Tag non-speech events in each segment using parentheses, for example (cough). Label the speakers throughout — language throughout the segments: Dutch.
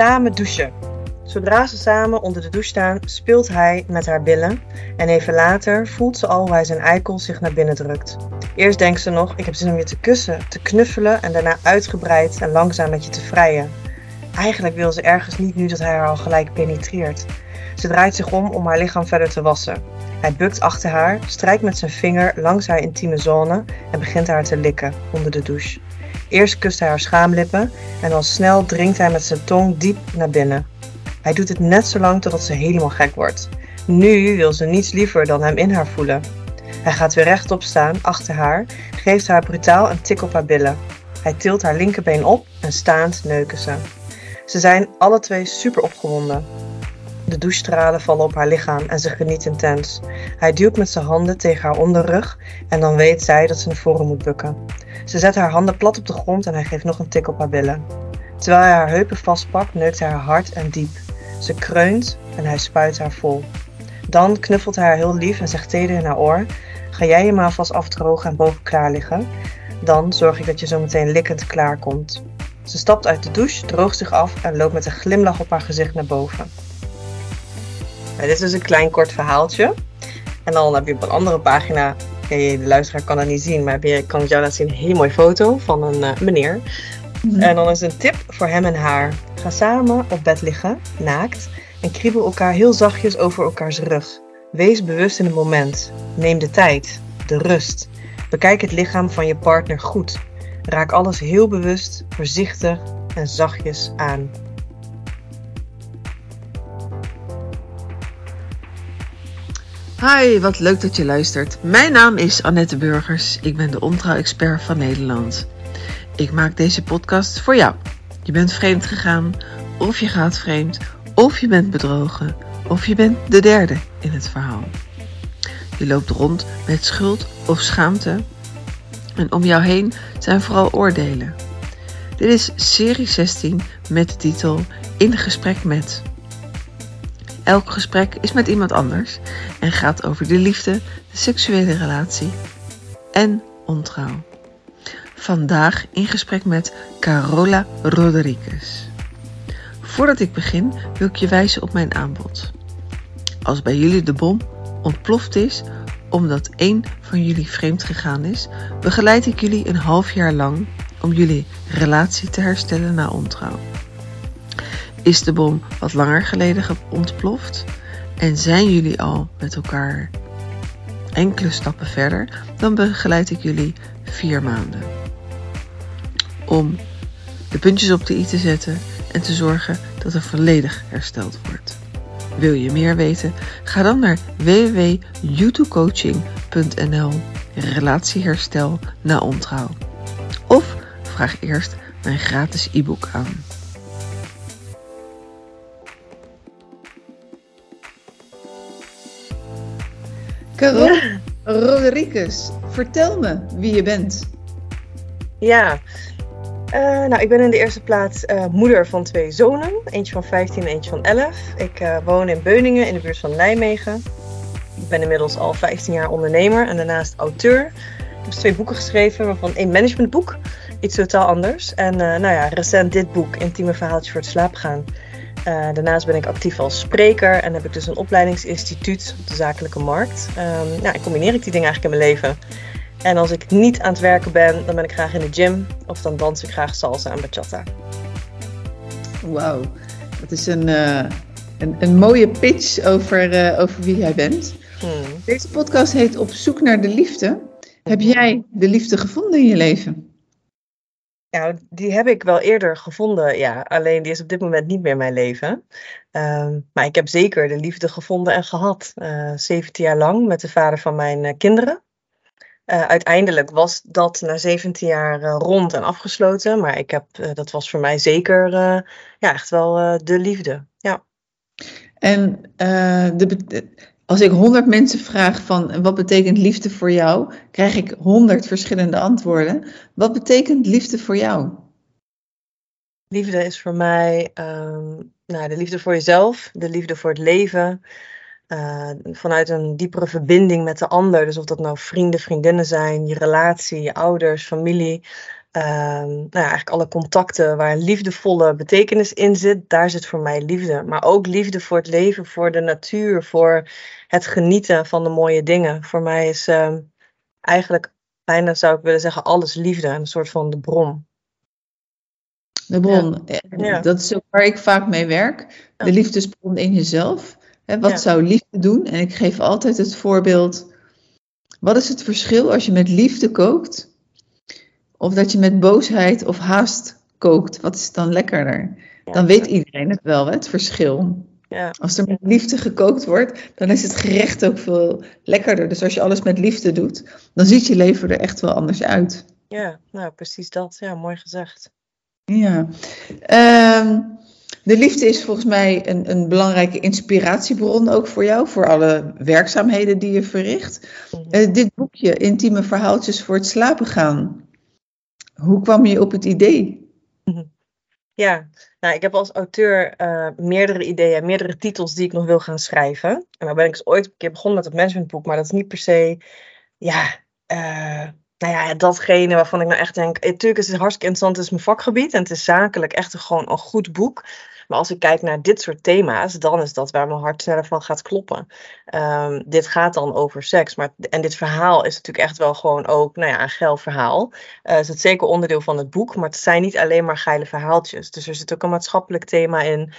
Speaker 1: samen douchen. Zodra ze samen onder de douche staan, speelt hij met haar billen. En even later voelt ze al hoe hij zijn eikel zich naar binnen drukt. Eerst denkt ze nog: ik heb zin om je te kussen, te knuffelen en daarna uitgebreid en langzaam met je te vrijen. Eigenlijk wil ze ergens niet nu dat hij haar al gelijk penetreert. Ze draait zich om om haar lichaam verder te wassen. Hij bukt achter haar, strijkt met zijn vinger langs haar intieme zone en begint haar te likken onder de douche. Eerst kust hij haar schaamlippen en al snel dringt hij met zijn tong diep naar binnen. Hij doet het net zo lang totdat ze helemaal gek wordt. Nu wil ze niets liever dan hem in haar voelen. Hij gaat weer rechtop staan, achter haar, geeft haar brutaal een tik op haar billen. Hij tilt haar linkerbeen op en staand neuken ze. Ze zijn alle twee super opgewonden. De douchestralen vallen op haar lichaam en ze geniet intens. Hij duwt met zijn handen tegen haar onderrug en dan weet zij dat ze naar voren moet bukken. Ze zet haar handen plat op de grond en hij geeft nog een tik op haar billen. Terwijl hij haar heupen vastpakt, neukt hij haar hard en diep. Ze kreunt en hij spuit haar vol. Dan knuffelt hij haar heel lief en zegt teder in haar oor: Ga jij je maar vast afdrogen en boven klaar liggen? Dan zorg ik dat je zo meteen likkend klaar komt. Ze stapt uit de douche, droogt zich af en loopt met een glimlach op haar gezicht naar boven. Nou, dit is een klein kort verhaaltje. En dan heb je op een andere pagina, de luisteraar kan dat niet zien, maar ik kan het jou laten zien, een hele mooie foto van een uh, meneer. Mhm. En dan is een tip voor hem en haar. Ga samen op bed liggen, naakt, en kriebel elkaar heel zachtjes over elkaars rug. Wees bewust in het moment. Neem de tijd, de rust. Bekijk het lichaam van je partner goed. Raak alles heel bewust, voorzichtig en zachtjes aan.
Speaker 2: Hi, wat leuk dat je luistert. Mijn naam is Annette Burgers. Ik ben de ontrouw-expert van Nederland. Ik maak deze podcast voor jou. Je bent vreemd gegaan, of je gaat vreemd, of je bent bedrogen, of je bent de derde in het verhaal. Je loopt rond met schuld of schaamte en om jou heen zijn vooral oordelen. Dit is serie 16 met de titel In gesprek met. Elk gesprek is met iemand anders en gaat over de liefde, de seksuele relatie en ontrouw. Vandaag in gesprek met Carola Rodriguez. Voordat ik begin wil ik je wijzen op mijn aanbod. Als bij jullie de bom ontploft is omdat één van jullie vreemd gegaan is, begeleid ik jullie een half jaar lang om jullie relatie te herstellen na ontrouw. Is de bom wat langer geleden ontploft en zijn jullie al met elkaar enkele stappen verder, dan begeleid ik jullie vier maanden. Om de puntjes op de i te zetten en te zorgen dat er volledig hersteld wordt. Wil je meer weten? Ga dan naar www.youtubecoaching.nl Relatieherstel na ontrouw. Of vraag eerst mijn gratis e-book aan. Carol Rodriguez, vertel me wie je bent.
Speaker 1: Ja, uh, nou, ik ben in de eerste plaats uh, moeder van twee zonen. Eentje van 15 en eentje van 11. Ik uh, woon in Beuningen in de buurt van Nijmegen. Ik ben inmiddels al 15 jaar ondernemer en daarnaast auteur. Ik heb twee boeken geschreven, waarvan één managementboek. Iets totaal anders. En nou ja, recent dit boek, Intieme Verhaaltjes voor het slapen gaan. daarnaast ben ik actief als spreker en heb ik dus een opleidingsinstituut op de zakelijke markt. Um, nou, ik combineer ik die dingen eigenlijk in mijn leven. En als ik niet aan het werken ben, dan ben ik graag in de gym of dan dans ik graag salsa en bachata.
Speaker 2: Wauw, dat is een, uh, een, een, mooie pitch over, uh, over wie jij bent. Hmm. Deze podcast heet Op zoek naar de liefde. Heb jij de liefde gevonden in je leven?
Speaker 1: Ja, die heb ik wel eerder gevonden, ja. Alleen die is op dit moment niet meer mijn leven. Um, maar ik heb zeker de liefde gevonden en gehad. Uh, 17 jaar lang met de vader van mijn kinderen. Uh, uiteindelijk was dat na 17 jaar rond en afgesloten. Maar ik heb, dat was voor mij zeker ja, echt wel de liefde. Ja.
Speaker 2: En de, als ik 100 mensen vraag van wat betekent liefde voor jou, krijg ik 100 verschillende antwoorden. Wat betekent liefde voor jou?
Speaker 1: Liefde is voor mij um, nou, de liefde voor jezelf, de liefde voor het leven. Uh, vanuit een diepere verbinding met de ander. Dus of dat nou vrienden, vriendinnen zijn, je relatie, je ouders, familie. Ehm, nou ja, eigenlijk alle contacten waar een liefdevolle betekenis in zit, daar zit voor mij liefde. Maar ook liefde voor het leven, voor de natuur, voor het genieten van de mooie dingen. Voor mij is ehm, eigenlijk bijna zou ik willen zeggen alles liefde, een soort van de bron.
Speaker 2: De bron, ja. dat is ook waar ik vaak mee werk. De liefdesbron in jezelf. wat zou liefde doen? En ik geef altijd het voorbeeld. Wat is het verschil als je met liefde kookt? Of dat je met boosheid of haast kookt? Wat is dan lekkerder? dan weet iedereen het wel, het verschil. Ja. Als er met liefde gekookt wordt, dan is het gerecht ook veel lekkerder. Dus als je alles met liefde doet, dan ziet je leven er echt wel anders uit.
Speaker 1: Ja, nou precies dat. Ja, mooi gezegd.
Speaker 2: Ja. Ehm, de liefde is volgens mij een, een belangrijke inspiratiebron ook voor jou, voor alle werkzaamheden die je verricht. Mhm. Eh, dit boekje, Intieme Verhaaltjes voor het slapen gaan. Hoe kwam je op het idee?
Speaker 1: Ja, nou, ik heb als auteur uh, meerdere ideeën, meerdere titels die ik nog wil gaan schrijven. En dan ben ik eens ooit een keer begonnen met het managementboek, maar dat is niet per se, ja, uh, nou ja, datgene waarvan ik nou echt denk, natuurlijk is het hartstikke interessant, het is mijn vakgebied en het is zakelijk echt gewoon een goed boek. Maar als ik kijk naar dit soort thema's, dan is dat waar mijn hart sneller van gaat kloppen. Um, dit gaat dan over seks. Maar, en dit verhaal is natuurlijk echt wel gewoon ook nou ja, een geil verhaal. Uh, is het zeker onderdeel van het boek. Maar het zijn niet alleen maar geile verhaaltjes. Dus er zit ook een maatschappelijk thema in.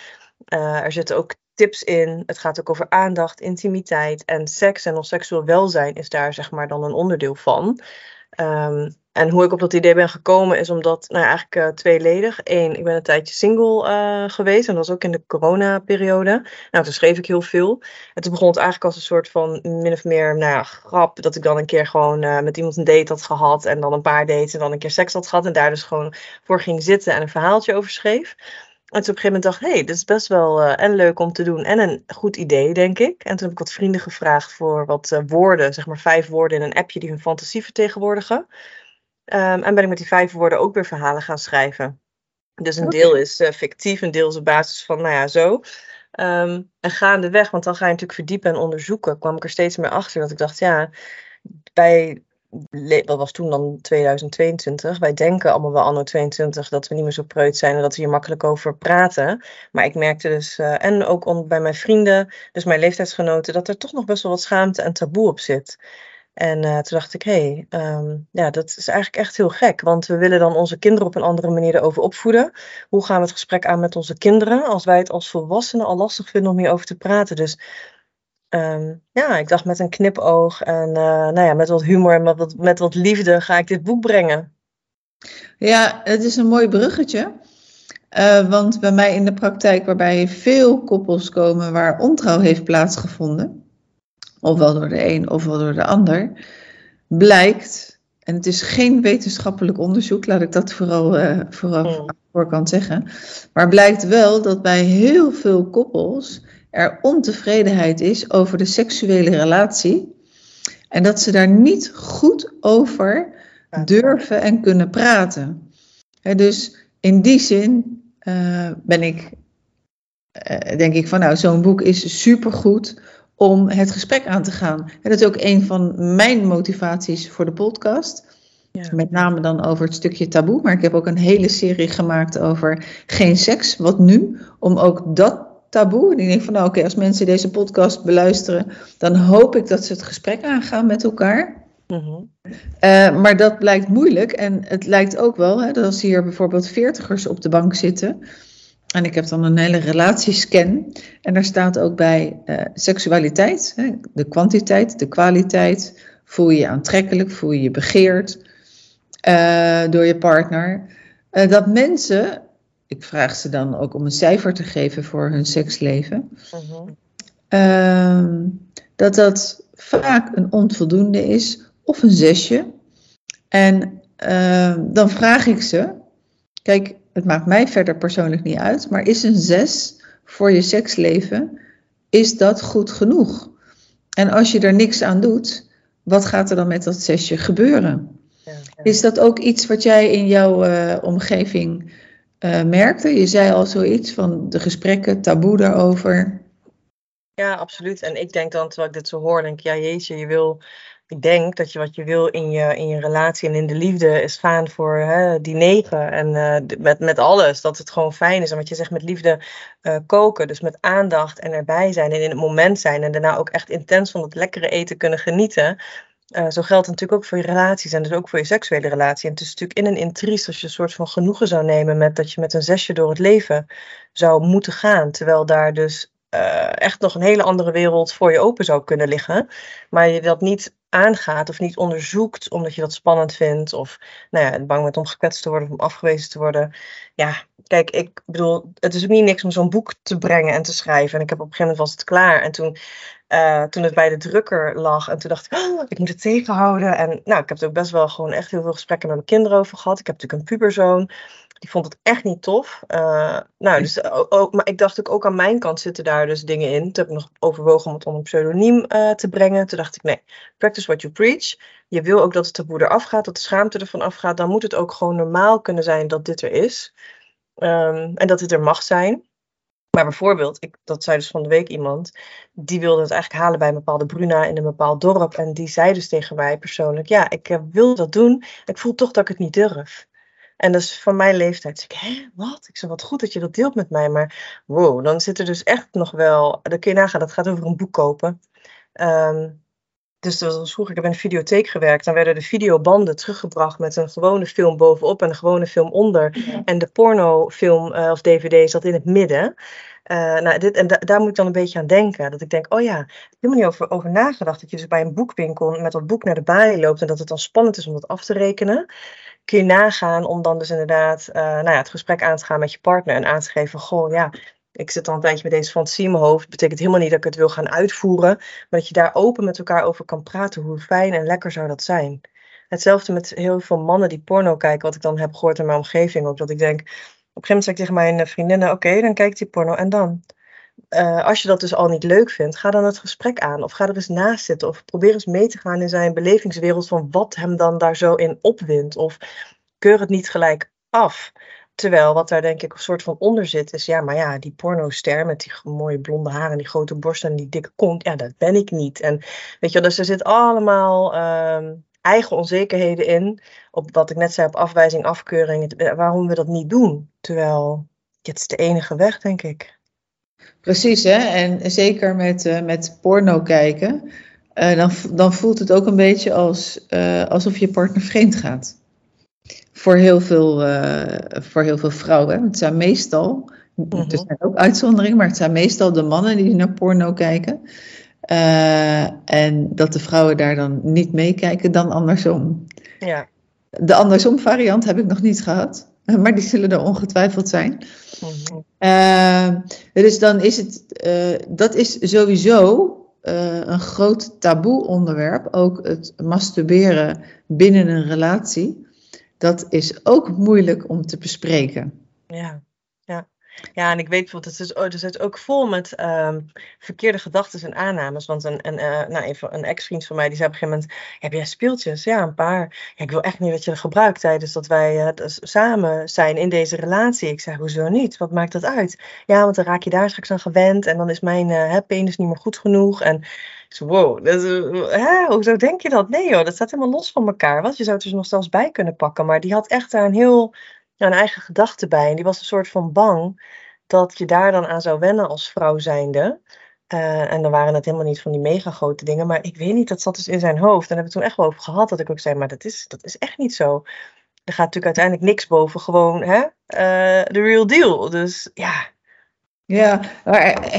Speaker 1: Uh, er zitten ook tips in. Het gaat ook over aandacht, intimiteit en seks en ons seksueel welzijn is daar zeg maar dan een onderdeel van. Um, en hoe ik op dat idee ben gekomen is omdat, nou eigenlijk uh, tweeledig. Eén, ik ben een tijdje single uh, geweest en dat was ook in de coronaperiode. Nou, toen schreef ik heel veel. En toen begon het eigenlijk als een soort van min of meer, nou ja, grap. Dat ik dan een keer gewoon uh, met iemand een date had gehad en dan een paar dates en dan een keer seks had gehad. En daar dus gewoon voor ging zitten en een verhaaltje over schreef. En toen op een gegeven moment dacht hey, dit is best wel uh, en leuk om te doen en een goed idee, denk ik. En toen heb ik wat vrienden gevraagd voor wat woorden, zeg maar vijf woorden in een appje die hun fantasie vertegenwoordigen. Um, en ben ik met die vijf woorden ook weer verhalen gaan schrijven. Dus een deel is uh, fictief, een deel is op basis van, nou ja, zo. Um, en gaandeweg, want dan ga je natuurlijk verdiepen en onderzoeken, kwam ik er steeds meer achter dat ik dacht, ja, bij dat was toen dan 2022. Wij denken allemaal wel anno 22 dat we niet meer zo preut zijn en dat we hier makkelijk over praten. Maar ik merkte dus, uh, en ook bij mijn vrienden, dus mijn leeftijdsgenoten, dat er toch nog best wel wat schaamte en taboe op zit. En uh, toen dacht ik, hé, hey, um, ja, dat is eigenlijk echt heel gek. Want we willen dan onze kinderen op een andere manier erover opvoeden. Hoe gaan we het gesprek aan met onze kinderen als wij het als volwassenen al lastig vinden om hierover te praten? Dus um, ja, ik dacht met een knipoog en uh, nou ja, met wat humor en met wat, met wat liefde ga ik dit boek brengen.
Speaker 2: Ja, het is een mooi bruggetje. Uh, want bij mij in de praktijk, waarbij veel koppels komen waar ontrouw heeft plaatsgevonden, ofwel door de een ofwel door de ander, blijkt, en het is geen wetenschappelijk onderzoek, laat ik dat vooral, uh, vooral aan de voorkant zeggen, maar blijkt wel dat bij heel veel koppels er ontevredenheid is over de seksuele relatie en dat ze daar niet goed over durven en kunnen praten. dus in die zin uh, ben ik, uh, denk ik van nou, zo'n boek is supergoed om het gesprek aan te gaan. En dat is ook een van mijn motivaties voor de podcast. Ja. Met name dan over het stukje taboe. Maar ik heb ook een hele serie gemaakt over geen seks. Wat nu? Om ook dat taboe. En ik denk van nou oké, als mensen deze podcast beluisteren, dan hoop ik dat ze het gesprek aangaan met elkaar. Mm maar dat blijkt moeilijk. En het lijkt ook wel, hè, dat als hier bijvoorbeeld veertigers op de bank zitten. En ik heb dan een hele relatiescan. En daar staat ook bij uh, seksualiteit, hè, de kwantiteit, de kwaliteit. Voel je je aantrekkelijk, voel je je begeerd uh, door je partner. Uh, dat mensen, ik vraag ze dan ook om een cijfer te geven voor hun seksleven. Uh, dat dat vaak een onvoldoende is of een zesje. En dan vraag ik ze, kijk, het maakt mij verder persoonlijk niet uit, maar is een 6 voor je seksleven, is dat goed genoeg? En als je er niks aan doet, wat gaat er dan met dat zesje gebeuren? Is dat ook iets wat jij in jouw uh, omgeving uh, merkte? Je zei al zoiets van de gesprekken, taboe daarover.
Speaker 1: Ja, absoluut. En ik denk dan, terwijl ik dit zo hoor, denk ik, ja jeetje, je wil ik denk dat je wat je wil in je, in je relatie en in de liefde is gaan voor hè, die negen. En uh, met, met alles. Dat het gewoon fijn is. En wat je zegt met liefde uh, koken. Dus met aandacht en erbij zijn en in het moment zijn. En daarna ook echt intens van het lekkere eten kunnen genieten. Uh, zo geldt natuurlijk ook voor je relaties en dus ook voor je seksuele relatie. En het is natuurlijk in een intriest als je een soort van genoegen zou nemen met dat je met een zesje door het leven zou moeten gaan. Terwijl daar dus uh, echt nog een hele andere wereld voor je open zou kunnen liggen. Maar je dat niet aangaat of niet onderzoekt omdat je dat spannend vindt. Of nou ja, bang bent om gekwetst te worden of om afgewezen te worden. Ja, kijk, ik bedoel, het is ook niet niks om zo'n boek te brengen en te schrijven. En ik heb op een gegeven moment was het klaar. En toen, uh, toen het bij de drukker lag. En toen dacht ik, oh, ik moet het tegenhouden. En nou, ik heb er ook best wel gewoon echt heel veel gesprekken met mijn kinderen over gehad. Ik heb natuurlijk een puberzoon. Die vond het echt niet tof. Uh, nou, dus ook, maar ik dacht ook, ook aan mijn kant zitten daar dus dingen in. Toen heb ik nog overwogen om het onder een pseudoniem uh, te brengen. Toen dacht ik, nee, practice what you preach. Je wil ook dat het taboe eraf gaat, dat de schaamte ervan afgaat. Dan moet het ook gewoon normaal kunnen zijn dat dit er is. Um, en dat dit er mag zijn. Maar bijvoorbeeld, ik, dat zei dus van de week iemand, die wilde het eigenlijk halen bij een bepaalde Bruna in een bepaald dorp. En die zei dus tegen mij persoonlijk, ja, ik wil dat doen. Ik voel toch dat ik het niet durf. En dat is van mijn leeftijd. Dus ik, hè, wat? Ik zei, wat goed dat je dat deelt met mij. Maar wow, dan zit er dus echt nog wel... Dan kun je nagaan, dat gaat over een boek kopen. Um, dus dat was vroeger, ik heb in een videotheek gewerkt. Dan werden de videobanden teruggebracht met een gewone film bovenop en een gewone film onder. Ja. En de pornofilm uh, of dvd zat in het midden. Uh, nou, dit, en da daar moet ik dan een beetje aan denken. Dat ik denk, oh ja, ik heb helemaal niet over, over nagedacht. Dat je dus bij een boekwinkel met dat boek naar de balie loopt. En dat het dan spannend is om dat af te rekenen kun je nagaan om dan dus inderdaad uh, nou ja, het gesprek aan te gaan met je partner en aan te geven, goh ja, ik zit al een tijdje met deze fantasie in mijn hoofd. Betekent helemaal niet dat ik het wil gaan uitvoeren, maar dat je daar open met elkaar over kan praten. Hoe fijn en lekker zou dat zijn? Hetzelfde met heel veel mannen die porno kijken, wat ik dan heb gehoord in mijn omgeving ook. Dat ik denk, op een gegeven moment zeg ik tegen mijn vriendinnen, oké, dan kijkt die porno en dan? Uh, als je dat dus al niet leuk vindt, ga dan het gesprek aan. Of ga er eens naast zitten. Of probeer eens mee te gaan in zijn belevingswereld van wat hem dan daar zo in opwindt. Of keur het niet gelijk af. Terwijl wat daar denk ik een soort van onder zit is, ja, maar ja, die pornoster met die mooie blonde haren en die grote borsten en die dikke kont, ja, dat ben ik niet. En weet je, dus er zit allemaal uh, eigen onzekerheden in, op wat ik net zei, op afwijzing, afkeuring, waarom we dat niet doen. Terwijl, het is de enige weg, denk ik.
Speaker 2: Precies, hè? en zeker met, uh, met porno kijken, uh, dan, dan voelt het ook een beetje als, uh, alsof je partner vreemd gaat. Voor heel veel, voor heel veel vrouwen. Het zijn meestal, mm-hmm. er zijn ook uitzonderingen, maar het zijn meestal de mannen die naar porno kijken. en dat de vrouwen daar dan niet meekijken, dan andersom.
Speaker 1: Ja.
Speaker 2: De andersom variant heb ik nog niet gehad. (laughs) Maar die zullen er ongetwijfeld zijn. Mm-hmm. Uh, dus dan is het, uh, dat is sowieso uh, een groot taboe onderwerp. Ook het masturberen binnen een relatie. Dat is ook moeilijk om te bespreken.
Speaker 1: Ja, ja. En ik weet bijvoorbeeld, het is, oh, dus het ook vol met um, verkeerde gedachten en aannames. Want een, een, uh, nou, ex-vriend van mij, die zei op een gegeven moment, heb jij speeltjes? Ja, een paar. Ja, ik wil echt niet dat je er gebruikt tijdens dat wij uh, samen zijn in deze relatie. Ik zei, hoezo niet? Wat maakt dat uit? Ja, want dan raak je daar straks aan gewend en dan is mijn uh, penis niet meer goed genoeg. En wow, dat, hè, hoezo denk je dat? Nee joh, dat staat helemaal los van elkaar. Want je zou het er nog zelfs bij kunnen pakken. Maar die had echt daar een heel een eigen gedachte bij. En die was een soort van bang dat je daar dan aan zou wennen als vrouw zijnde. Uh, en dan waren het helemaal niet van die mega grote dingen. Maar ik weet niet, dat zat dus in zijn hoofd. En daar hebben we het toen echt wel over gehad. Dat ik ook zei, maar dat is, dat is echt niet zo. Er gaat natuurlijk uiteindelijk niks boven. Gewoon hè, uh, the real deal. Dus ja.
Speaker 2: Ja, maar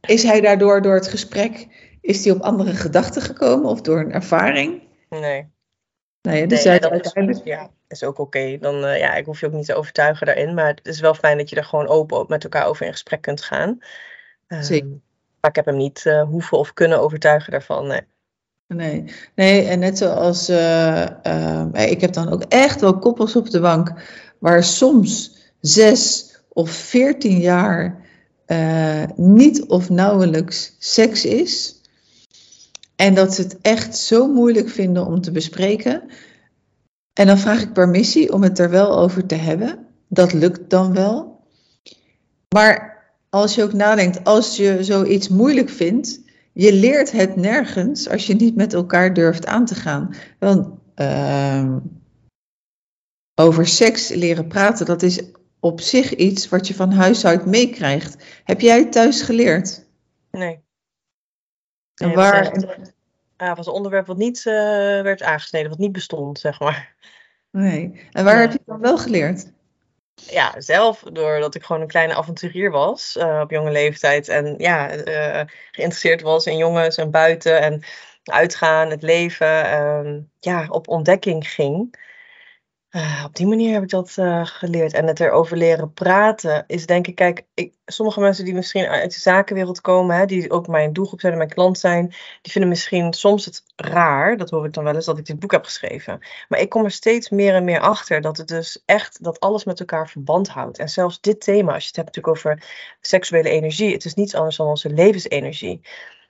Speaker 2: is hij daardoor, door het gesprek, is hij op andere gedachten gekomen? Of door een ervaring?
Speaker 1: Nee.
Speaker 2: Nee, dus nee, uiteindelijk...
Speaker 1: Is, ja, is ook oké. Okay. Dan, uh, ja, ik hoef je ook niet te overtuigen daarin. Maar het is wel fijn dat je er gewoon open met elkaar over in gesprek kunt gaan.
Speaker 2: Uh, Zeker.
Speaker 1: Maar ik heb hem niet uh, hoeven of kunnen overtuigen daarvan. Nee.
Speaker 2: Nee, nee en net zoals. ik heb dan ook echt wel koppels op de bank. waar soms zes of veertien jaar niet of nauwelijks seks is. En dat ze het echt zo moeilijk vinden om te bespreken. En dan vraag ik permissie om het er wel over te hebben. Dat lukt dan wel. Maar als je ook nadenkt, als je zoiets moeilijk vindt, je leert het nergens als je niet met elkaar durft aan te gaan. Want ehm, over seks leren praten, dat is op zich iets wat je van huis uit meekrijgt. Heb jij het thuis geleerd?
Speaker 1: Nee.
Speaker 2: En waar,
Speaker 1: was, echt, eh, was een onderwerp wat niet eh, werd aangesneden, wat niet bestond, zeg maar.
Speaker 2: nee. en waar heb je het dan wel geleerd?
Speaker 1: Ja, zelf doordat ik gewoon een kleine avonturier was eh, op jonge leeftijd. En ja, eh, geïnteresseerd was in jongens en buiten en uitgaan, het leven. ehm, ja, op ontdekking ging. Eh, op die manier heb ik dat eh, geleerd. En het erover leren praten is denk ik, kijk, ik, sommige mensen die misschien uit de zakenwereld komen, hè, die ook mijn doelgroep zijn en mijn klant zijn, die vinden misschien soms het raar, dat hoor ik dan wel eens, dat ik dit boek heb geschreven. Maar ik kom er steeds meer en meer achter dat het dus echt, dat alles met elkaar verband houdt. En zelfs dit thema, als je het hebt natuurlijk over seksuele energie, het is niets anders dan onze levensenergie.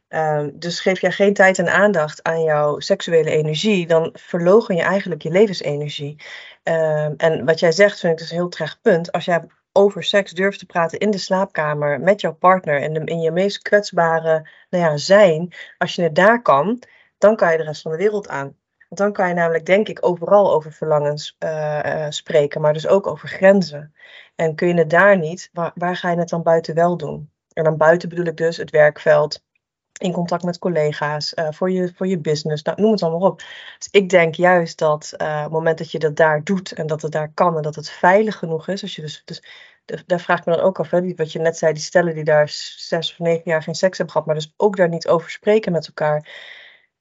Speaker 1: Ehm, dus geef jij geen tijd en aandacht aan jouw seksuele energie, dan verlogen je eigenlijk je levensenergie. Ehm, en wat jij zegt, vind ik dus een heel terecht punt. Als jij over seks durft te praten in de slaapkamer met jouw partner de, in je meest kwetsbare nou ja, zijn, als je het daar kan, dan kan je de rest van de wereld aan. Want dan kan je namelijk, denk ik, overal over verlangens eh, eh, spreken, maar dus ook over grenzen. En kun je het daar niet, waar ga je het dan buiten wel doen? En dan buiten bedoel ik dus het werkveld, in contact met collega's, eh, voor, je, voor je business, nou, noem het allemaal op. Dus ik denk juist dat op het moment dat je dat daar doet en dat het daar kan en dat het veilig genoeg is, als je dus, dus daar vraag ik me dan ook af, hè, die- wat je net zei, die stellen die daar zes of negen jaar geen seks hebben gehad, maar dus ook daar niet over spreken met elkaar,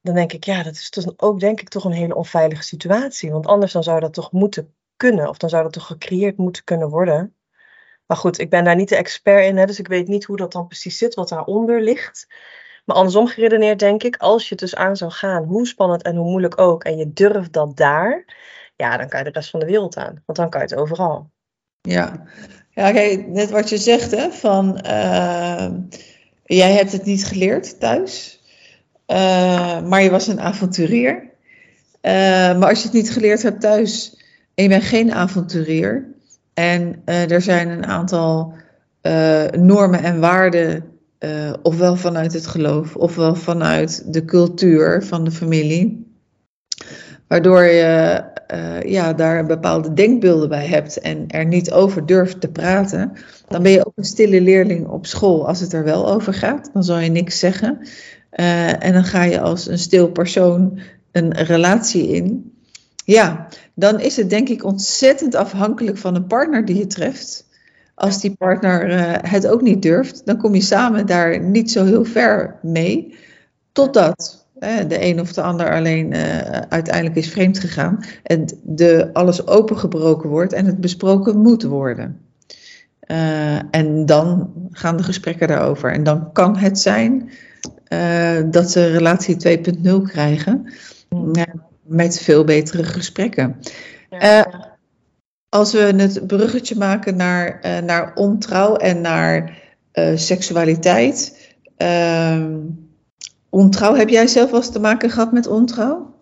Speaker 1: dan denk ik, ja, dat is dus ook denk ik toch een hele onveilige situatie, want anders dan zou dat toch moeten kunnen, of dan zou dat toch gecreëerd moeten kunnen worden. Maar goed, ik ben daar niet de expert in, hè, dus ik weet niet hoe dat dan precies zit, wat daaronder ligt. Maar andersom geredeneerd denk ik, als je het dus aan zou gaan, hoe spannend en hoe moeilijk ook, en je durft dat daar, ja, dan kan je de rest van de wereld aan. Want dan kan je het overal.
Speaker 2: Ja, ja net wat je zegt, hè, van eh, jij hebt het niet geleerd thuis, eh, maar je was een avonturier. Eh, maar als je het niet geleerd hebt thuis en je bent geen avonturier en er zijn een aantal normen en waarden, eh, ofwel vanuit het geloof, ofwel vanuit de cultuur van de familie, waardoor je eh, ja, daar bepaalde denkbeelden bij hebt en er niet over durft te praten, dan ben je ook een stille leerling op school. Als het er wel over gaat, dan zal je niks zeggen. Eh, en dan ga je als een stil persoon een relatie in. Ja, dan is het denk ik ontzettend afhankelijk van een partner die je treft. Als die partner eh, het ook niet durft, dan kom je samen daar niet zo heel ver mee. Totdat de een of de ander alleen eh, uiteindelijk is vreemd gegaan. En de, alles opengebroken wordt en het besproken moet worden. Eh, en dan gaan de gesprekken daarover. En dan kan het zijn dat ze relatie 2.0 krijgen. Ja, met veel betere gesprekken.
Speaker 1: Ja, ja.
Speaker 2: Als we het bruggetje maken naar, eh, naar ontrouw en naar eh, seksualiteit. Ehm, ontrouw, heb jij zelf wel eens te maken gehad met ontrouw?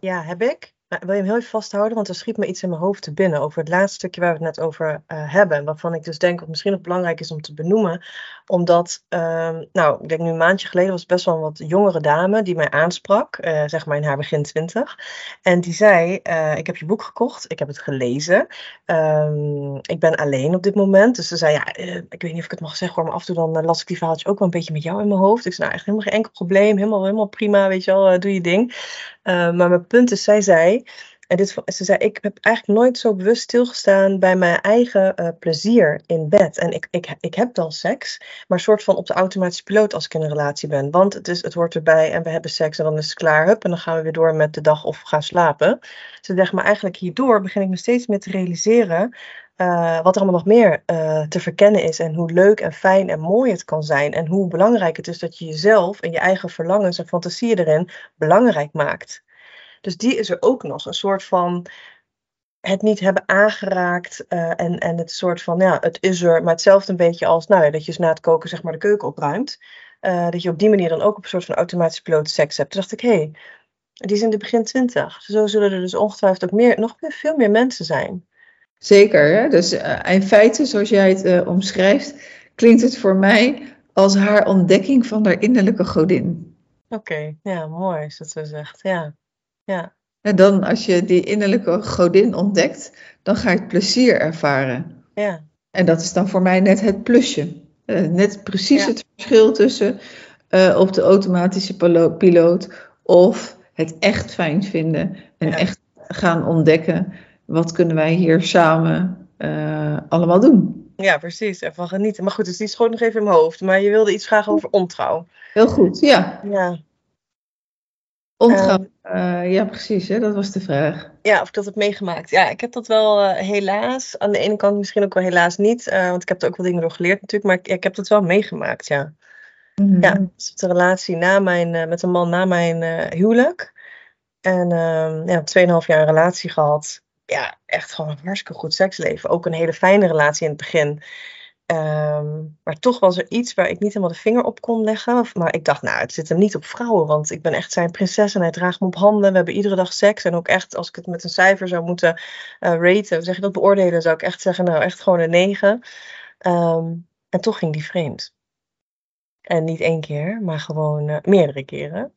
Speaker 1: Ja, heb ik. Maar wil je hem heel even vasthouden? Want er schiet me iets in mijn hoofd te binnen over het laatste stukje waar we het net over eh, hebben. Waarvan ik dus denk dat misschien nog belangrijk is om te benoemen. Omdat, ehm, nou, ik denk nu een maandje geleden was best wel een wat jongere dame die mij aansprak. eh, zeg maar in haar begin twintig. En die zei, eh, ik heb je boek gekocht, ik heb het gelezen. Ehm, ik ben alleen op dit moment. Dus ze zei, ja, eh, ik weet niet of ik het mag zeggen hoor. Maar af en toe dan las ik die verhaaltjes ook wel een beetje met jou in mijn hoofd. Ik zei, nou, echt helemaal geen enkel probleem. Helemaal, helemaal prima, weet je wel, doe je ding. Maar mijn punt is, zij zei, en dit, ze zei, ik heb eigenlijk nooit zo bewust stilgestaan bij mijn eigen uh, plezier in bed. En ik, ik, ik heb dan seks, maar soort van op de automatische piloot als ik in een relatie ben. Want het, is, het hoort erbij en we hebben seks en dan is het klaar. Hup, en dan gaan we weer door met de dag of gaan slapen. Ze zegt, maar eigenlijk hierdoor begin ik me steeds meer te realiseren uh, wat er allemaal nog meer uh, te verkennen is en hoe leuk en fijn en mooi het kan zijn. En hoe belangrijk het is dat je jezelf en je eigen verlangens en fantasieën erin belangrijk maakt. Dus die is er ook nog. Een soort van het niet hebben aangeraakt uh, en, en het soort van, ja, het is er, maar hetzelfde een beetje als, nou ja, dat je na het koken zeg maar de keuken opruimt. Uh, dat je op die manier dan ook op een soort van automatische piloot seks hebt. Toen dacht ik, hé, hey, die is in de begin twintig. Zo zullen er dus ongetwijfeld ook meer, nog meer, veel meer mensen zijn.
Speaker 2: Zeker, hè? dus uh, in feite, zoals jij het omschrijft, klinkt het voor mij als haar ontdekking van haar innerlijke godin.
Speaker 1: Oké, ja, mooi is dat zo zegt. Ja, ja,
Speaker 2: En dan, als je die innerlijke godin ontdekt, dan ga je het plezier ervaren.
Speaker 1: ja,
Speaker 2: En dat is dan voor mij net het plusje. Eh, net precies
Speaker 1: Ja.
Speaker 2: het verschil tussen eh, op de automatische pilo- piloot of het echt fijn vinden en
Speaker 1: Ja.
Speaker 2: echt gaan ontdekken. Wat kunnen wij hier samen eh, allemaal doen?
Speaker 1: ja, precies. Ervan genieten. Maar goed, dus die schoot nog even in mijn hoofd. Maar je wilde iets vragen over ontrouw.
Speaker 2: Heel goed, ja.
Speaker 1: Ja,
Speaker 2: Ontgaan. eh, ja, precies, hè? dat was de vraag.
Speaker 1: ja, of ik dat heb meegemaakt. Ja, ik heb dat wel eh, helaas. Aan de ene kant misschien ook wel helaas niet. eh, want ik heb er ook wel dingen door geleerd natuurlijk. Maar ik, ik heb dat wel meegemaakt, ja.
Speaker 2: Mhm.
Speaker 1: Ja, dus de relatie na mijn, met een man na mijn huwelijk. En ehm ja, 2,5 jaar een relatie gehad. Ja, echt gewoon een hartstikke goed seksleven. Ook een hele fijne relatie in het begin. Ehm, maar toch was er iets waar ik niet helemaal de vinger op kon leggen. Maar ik dacht, nou, het zit hem niet op vrouwen. Want ik ben echt zijn prinses en hij draagt me op handen. We hebben iedere dag seks. En ook echt, als ik het met een cijfer zou moeten eh raten, zeg je dat beoordelen, zou ik echt zeggen, nou, echt gewoon een 9. Ehm, en toch ging die vreemd. En niet één keer, maar gewoon eh, meerdere keren.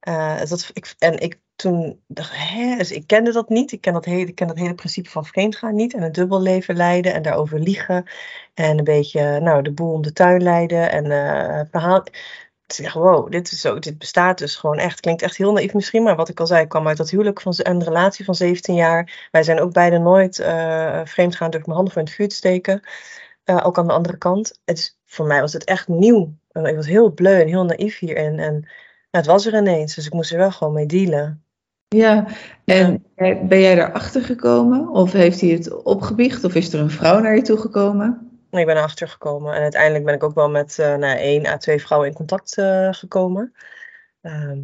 Speaker 1: Eh, dus dat, ik, en ik toen dacht, hè, dus ik kende dat niet. Ik ken dat, hele, ik ken dat hele principe van vreemdgaan niet. En een dubbelleven leiden en daarover liegen. En een beetje nou, de boel om de tuin leiden. En het verhaal. Ik wow, dit, is zo, dit bestaat dus gewoon echt. Klinkt echt heel naïef misschien, maar wat ik al zei, ik kwam uit dat huwelijk van een relatie van 17 jaar. Wij zijn ook beide nooit eh vreemd gaan door mijn handen voor in het vuur te steken. Eh, ook aan de andere kant. Het voor mij was het echt nieuw. Ik was heel bleu en heel naïef hierin. En nou, het was er ineens, dus ik moest er wel gewoon mee dealen.
Speaker 2: Ja, en ben jij daarachter gekomen? Of heeft hij het opgebiecht? Of is er een vrouw naar je toe gekomen?
Speaker 1: Ik ben erachter gekomen. En uiteindelijk ben ik ook wel met eh nou, één à twee vrouwen in contact eh, gekomen. Ehm,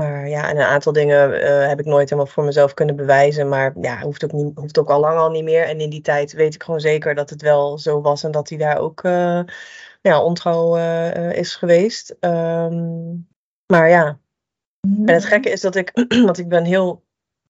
Speaker 1: maar ja, en een aantal dingen eh, heb ik nooit helemaal voor mezelf kunnen bewijzen. Maar ja, hoeft ook, niet, hoeft ook al lang al niet meer. En in die tijd weet ik gewoon zeker dat het wel zo was. En dat hij daar ook ja, ontrouw is geweest. Ehm, maar ja, en het gekke is dat ik, (clears throat) want ik ben heel,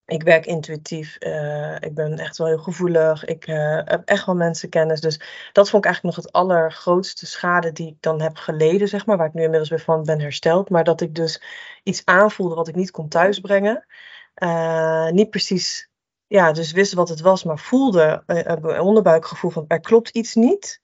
Speaker 1: ik werk intuïtief, eh, ik ben echt wel heel gevoelig, ik eh, heb echt wel mensenkennis. Dus dat vond ik eigenlijk nog het allergrootste schade die ik dan heb geleden, zeg maar, waar ik nu inmiddels weer van ben hersteld. Maar dat ik dus iets aanvoelde wat ik niet kon thuisbrengen. Eh, niet precies, ja, dus wist wat het was, maar voelde een onderbuikgevoel van er klopt iets niet.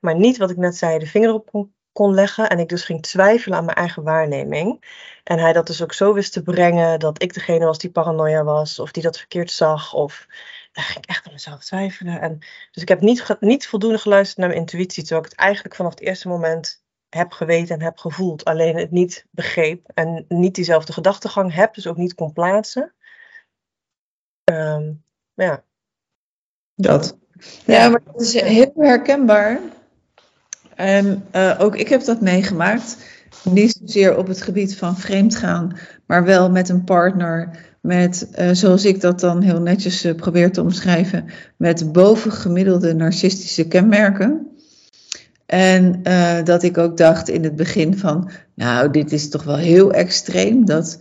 Speaker 1: Maar niet wat ik net zei, de vinger op kon, kon leggen. En ik dus ging twijfelen aan mijn eigen waarneming. En hij dat dus ook zo wist te brengen dat ik degene was die paranoia was, of die dat verkeerd zag, of daar ging ik echt aan mezelf twijfelen. En, dus ik heb niet, niet voldoende geluisterd naar mijn intuïtie, terwijl ik het eigenlijk vanaf het eerste moment heb geweten en heb gevoeld, alleen het niet begreep en niet diezelfde gedachtegang heb, dus ook niet kon plaatsen. Ehm, ja,
Speaker 2: Dat. Ja, maar dat is heel herkenbaar. En eh, ook ik heb dat meegemaakt. Niet zozeer op het gebied van vreemdgaan, maar wel met een partner. Met, eh, zoals ik dat dan heel netjes eh, probeer te omschrijven, met bovengemiddelde narcistische kenmerken. En dat ik ook dacht in het begin van, nou, dit is toch wel heel extreem dat,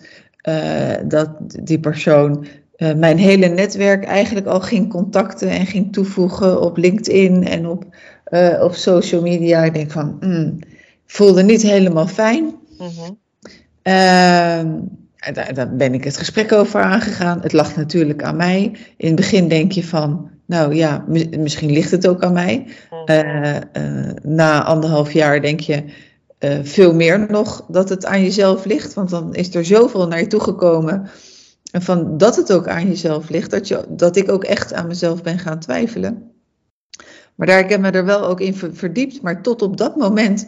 Speaker 2: dat die persoon mijn hele netwerk eigenlijk al ging contacten en ging toevoegen op LinkedIn en op, eh, op social media. Ik denk van, mm, voelde niet helemaal fijn.
Speaker 1: mhm,
Speaker 2: Ehm, daar, daar ben ik het gesprek over aangegaan. Het lag natuurlijk aan mij. In het begin denk je van, nou ja, mis- misschien ligt het ook aan mij.
Speaker 1: mhm.
Speaker 2: Eh, eh, na anderhalf jaar denk je veel meer nog dat het aan jezelf ligt. Want dan is er zoveel naar je toegekomen. En van dat het ook aan jezelf ligt, dat, je, dat ik ook echt aan mezelf ben gaan twijfelen. Maar daar ik heb me er wel ook in ver- verdiept. Maar tot op dat moment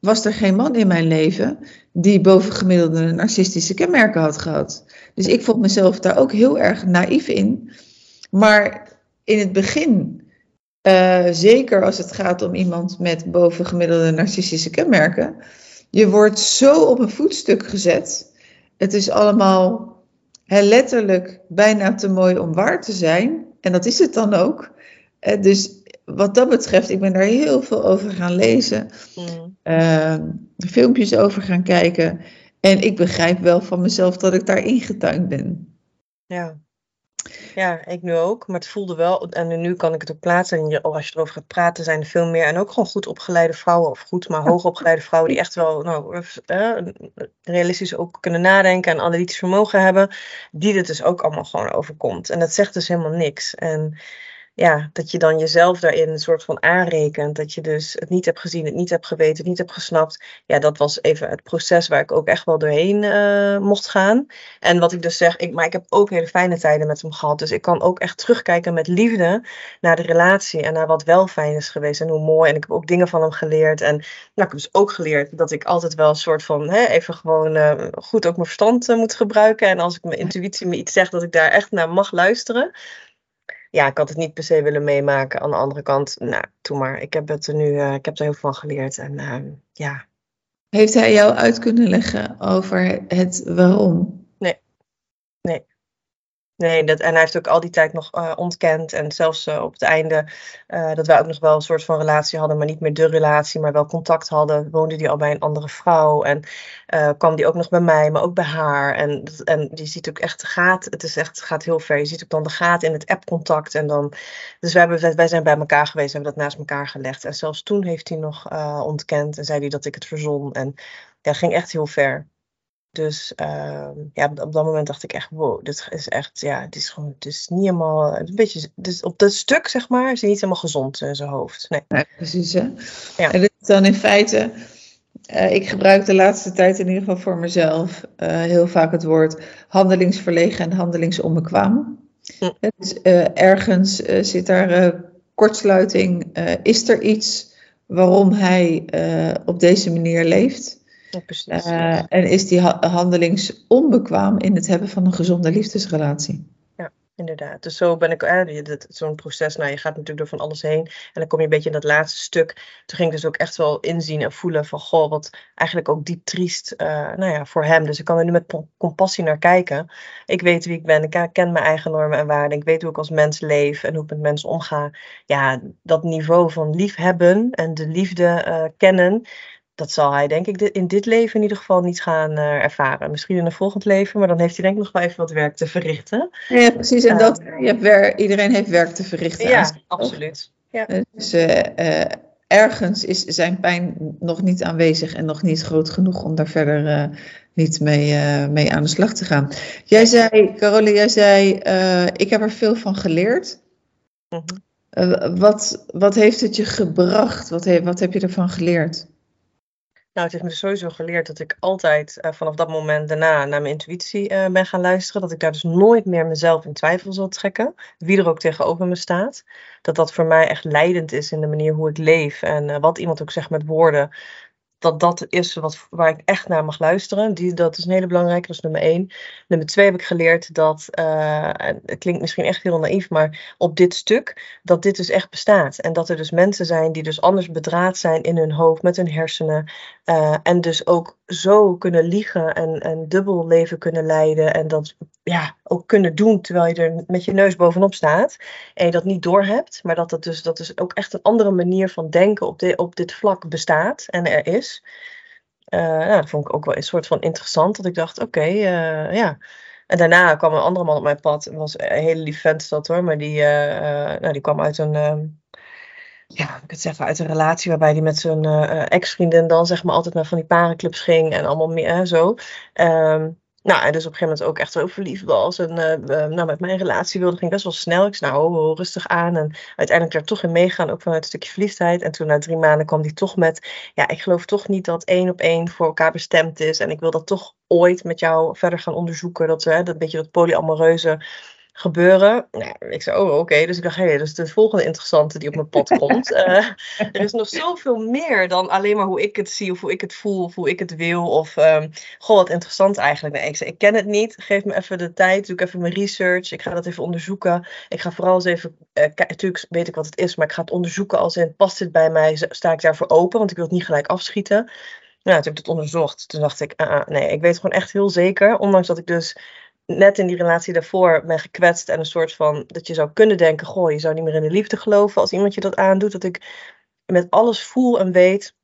Speaker 2: was er geen man in mijn leven die bovengemiddelde narcistische kenmerken had gehad. Dus ik vond mezelf daar ook heel erg naïef in. Maar in het begin, eh, zeker als het gaat om iemand met bovengemiddelde narcistische kenmerken, je wordt zo op een voetstuk gezet. Het is allemaal letterlijk bijna te mooi om waar te zijn. En dat is het dan ook. Eh, dus wat dat betreft, ik ben daar heel veel over gaan lezen
Speaker 1: Mhm.
Speaker 2: eh, filmpjes over gaan kijken. En ik begrijp wel van mezelf dat ik daar ingetuind ben.
Speaker 1: Ja. Ja, ik nu ook. Maar het voelde wel, en nu kan ik het ook plaatsen. En als je erover gaat praten, zijn er veel meer. En ook gewoon goed opgeleide vrouwen, of goed, maar (laughs) hoog opgeleide vrouwen, die echt wel nou, eh, realistisch ook kunnen nadenken en analytisch vermogen hebben. Die dit dus ook allemaal gewoon overkomt. En dat zegt dus helemaal niks. En ja, dat je dan jezelf daarin een soort van aanrekent. Dat je dus het niet hebt gezien, het niet hebt geweten, het niet hebt gesnapt. Ja, dat was even het proces waar ik ook echt wel doorheen eh, mocht gaan. En wat ik dus zeg, ik, maar ik heb ook hele fijne tijden met hem gehad. Dus ik kan ook echt terugkijken met liefde naar de relatie en naar wat wel fijn is geweest en hoe mooi. En ik heb ook dingen van hem geleerd. En nou, ik heb dus ook geleerd dat ik altijd wel een soort van, hè, even gewoon eh, goed ook mijn verstand eh, moet gebruiken. En als ik mijn intuïtie me iets zegt, dat ik daar echt naar mag luisteren ja, ik had het niet per se willen meemaken. Aan de andere kant, nou, doe maar. Ik heb het er nu, uh, ik heb er heel veel van geleerd. En uh, ja.
Speaker 2: Heeft hij jou uit kunnen leggen over het waarom?
Speaker 1: Nee. Nee. Nee, dat, en hij heeft ook al die tijd nog uh, ontkend. En zelfs uh, op het einde, uh, dat wij ook nog wel een soort van relatie hadden, maar niet meer de relatie, maar wel contact hadden, woonde hij al bij een andere vrouw. En kwam die ook nog bij mij, maar ook bij haar. En, en die ziet ook echt, gaat, het is echt, gaat heel ver. Je ziet ook dan de gaten in het app-contact. En dan, dus wij, hebben, wij zijn bij elkaar geweest, hebben dat naast elkaar gelegd. En zelfs toen heeft hij nog ontkend en zei hij dat ik het verzon. En ja, ging echt heel ver. Dus uh, ja, op dat moment dacht ik echt, wow, dit is echt, ja, het is gewoon, het is niet helemaal, een beetje, dus op dat stuk, zeg maar, is hij niet helemaal gezond in zijn hoofd. Nee,
Speaker 2: precies, hè? Ja. En dit is dan in feite, uh, ik gebruik de laatste tijd in ieder geval voor mezelf uh, heel vaak het woord handelingsverlegen en handelingsonbekwaam. Hm. Dus ergens zit daar kortsluiting, is er iets waarom hij op deze manier leeft?
Speaker 1: Ja, precies.
Speaker 2: Uh, en is die ha handelingsonbekwaam in het hebben van een gezonde liefdesrelatie?
Speaker 1: Ja, inderdaad. Dus zo ben ik, eh, zo'n proces, nou je gaat natuurlijk door van alles heen. En dan kom je een beetje in dat laatste stuk. Toen ging ik dus ook echt wel inzien en voelen van, goh, wat eigenlijk ook diep triest, uh, nou ja, voor hem. Dus ik kan er nu met compassie naar kijken. Ik weet wie ik ben, ik ken mijn eigen normen en waarden. Ik weet hoe ik als mens leef en hoe ik met mensen omga. Ja, dat niveau van liefhebben en de liefde uh, kennen dat zal hij denk ik in dit leven in ieder geval niet gaan uh, ervaren. Misschien in een volgend leven, maar dan heeft hij denk ik nog wel even wat werk te verrichten.
Speaker 2: Ja, precies. En dat, je hebt wer iedereen heeft werk te verrichten.
Speaker 1: Ja, absoluut. Ja.
Speaker 2: Dus uh, uh, ergens is zijn pijn nog niet aanwezig en nog niet groot genoeg om daar verder niet mee, mee aan de slag te gaan. Jij zei, Carole, jij zei, ik heb er veel van geleerd. Mm -hmm. wat, wat heeft het je gebracht? Wat, he wat heb je ervan geleerd?
Speaker 1: Nou, het heeft me sowieso geleerd dat ik altijd uh, vanaf dat moment daarna naar mijn intuïtie uh, ben gaan luisteren. Dat ik daar dus nooit meer mezelf in twijfel zal trekken. Wie er ook tegenover me staat. Dat dat voor mij echt leidend is in de manier hoe ik leef. En uh, wat iemand ook zegt met woorden. Dat dat is wat, waar ik echt naar mag luisteren. Die, dat is een hele belangrijke, dat is nummer één. Nummer twee heb ik geleerd dat, uh, het klinkt misschien echt heel naïef, maar op dit stuk, dat dit dus echt bestaat. En dat er dus mensen zijn die dus anders bedraad zijn in hun hoofd, met hun hersenen. Uh, en dus ook zo kunnen liegen en een dubbel leven kunnen leiden. En dat ja, ook kunnen doen terwijl je er met je neus bovenop staat. En je dat niet doorhebt. Maar dat het dus, dat dus ook echt een andere manier van denken op, de, op dit vlak bestaat en er is. Uh, nou, dat vond ik ook wel een soort van interessant. Dat ik dacht, oké, uh, ja. En daarna kwam een andere man op mijn pad. Was een hele lief vent dat hoor. Maar die, uh, nou, die kwam uit een ja, ik het zeggen, uit een relatie waarbij hij met zijn uh, ex-vriendin dan zeg maar altijd naar van die parenclubs ging en allemaal meer zo. Um, nou, en dus op een gegeven moment ook echt zo verliefd was. En uh, nou, met mijn relatie wilde, ging best wel snel. Ik zei, nou, oh, rustig aan. En uiteindelijk er toch in meegaan, ook vanuit een stukje verliefdheid. En toen na drie maanden kwam die toch met, ja, ik geloof toch niet dat één op één voor elkaar bestemd is. En ik wil dat toch ooit met jou verder gaan onderzoeken. Dat, hè, dat beetje dat polyamoreuze gebeuren. Nou, ik zei, oh oké, okay. dus ik dacht, hé, hey, dat is de volgende interessante die op mijn pad (laughs) komt. uh, er is nog zoveel meer dan alleen maar hoe ik het zie of hoe ik het voel of hoe ik het wil. Of, um, goh, wat interessant eigenlijk. Nee, ik zei, ik ken het niet, geef me even de tijd, doe ik even mijn research, ik ga dat even onderzoeken. Ik ga vooral eens even, uh, natuurlijk weet ik wat het is, maar ik ga het onderzoeken als in, past dit bij mij, sta ik daarvoor open, want ik wil het niet gelijk afschieten. Nou, toen heb ik het onderzocht. Toen dacht ik, uh, nee, ik weet gewoon echt heel zeker, ondanks dat ik dus net in die relatie daarvoor ben gekwetst en een soort van dat je zou kunnen denken: goh, je zou niet meer in de liefde geloven als iemand je dat aandoet. Dat ik met alles voel en weet.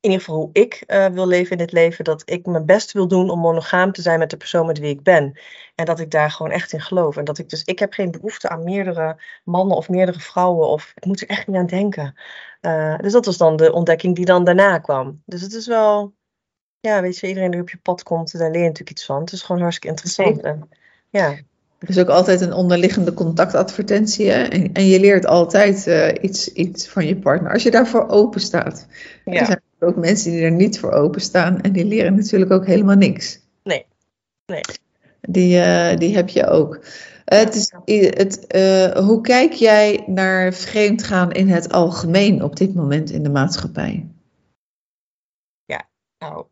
Speaker 1: in ieder geval hoe ik uh, wil leven in dit leven, dat ik mijn best wil doen om monogaam te zijn met de persoon met wie ik ben. En dat ik daar gewoon echt in geloof. En dat ik dus, ik heb geen behoefte aan meerdere mannen of meerdere vrouwen, of ik moet er echt niet aan denken. Uh, dus dat was dan de ontdekking die dan daarna kwam. Dus het is wel, ja, weet je, iedereen die op je pad komt, daar leer je natuurlijk iets van. Het is gewoon hartstikke interessant. En, ja.
Speaker 2: Er is ook altijd een onderliggende contactadvertentie. Hè? En, en, je leert altijd uh, iets, iets van je partner. Als je daarvoor open staat. Ja. Er zijn ook mensen die er niet voor openstaan. En die leren natuurlijk ook helemaal niks.
Speaker 1: Nee. nee.
Speaker 2: Die, uh, die heb je ook. Uh, het is, het, hoe kijk jij naar vreemdgaan in het algemeen op dit moment in de maatschappij?
Speaker 1: Ja, nou,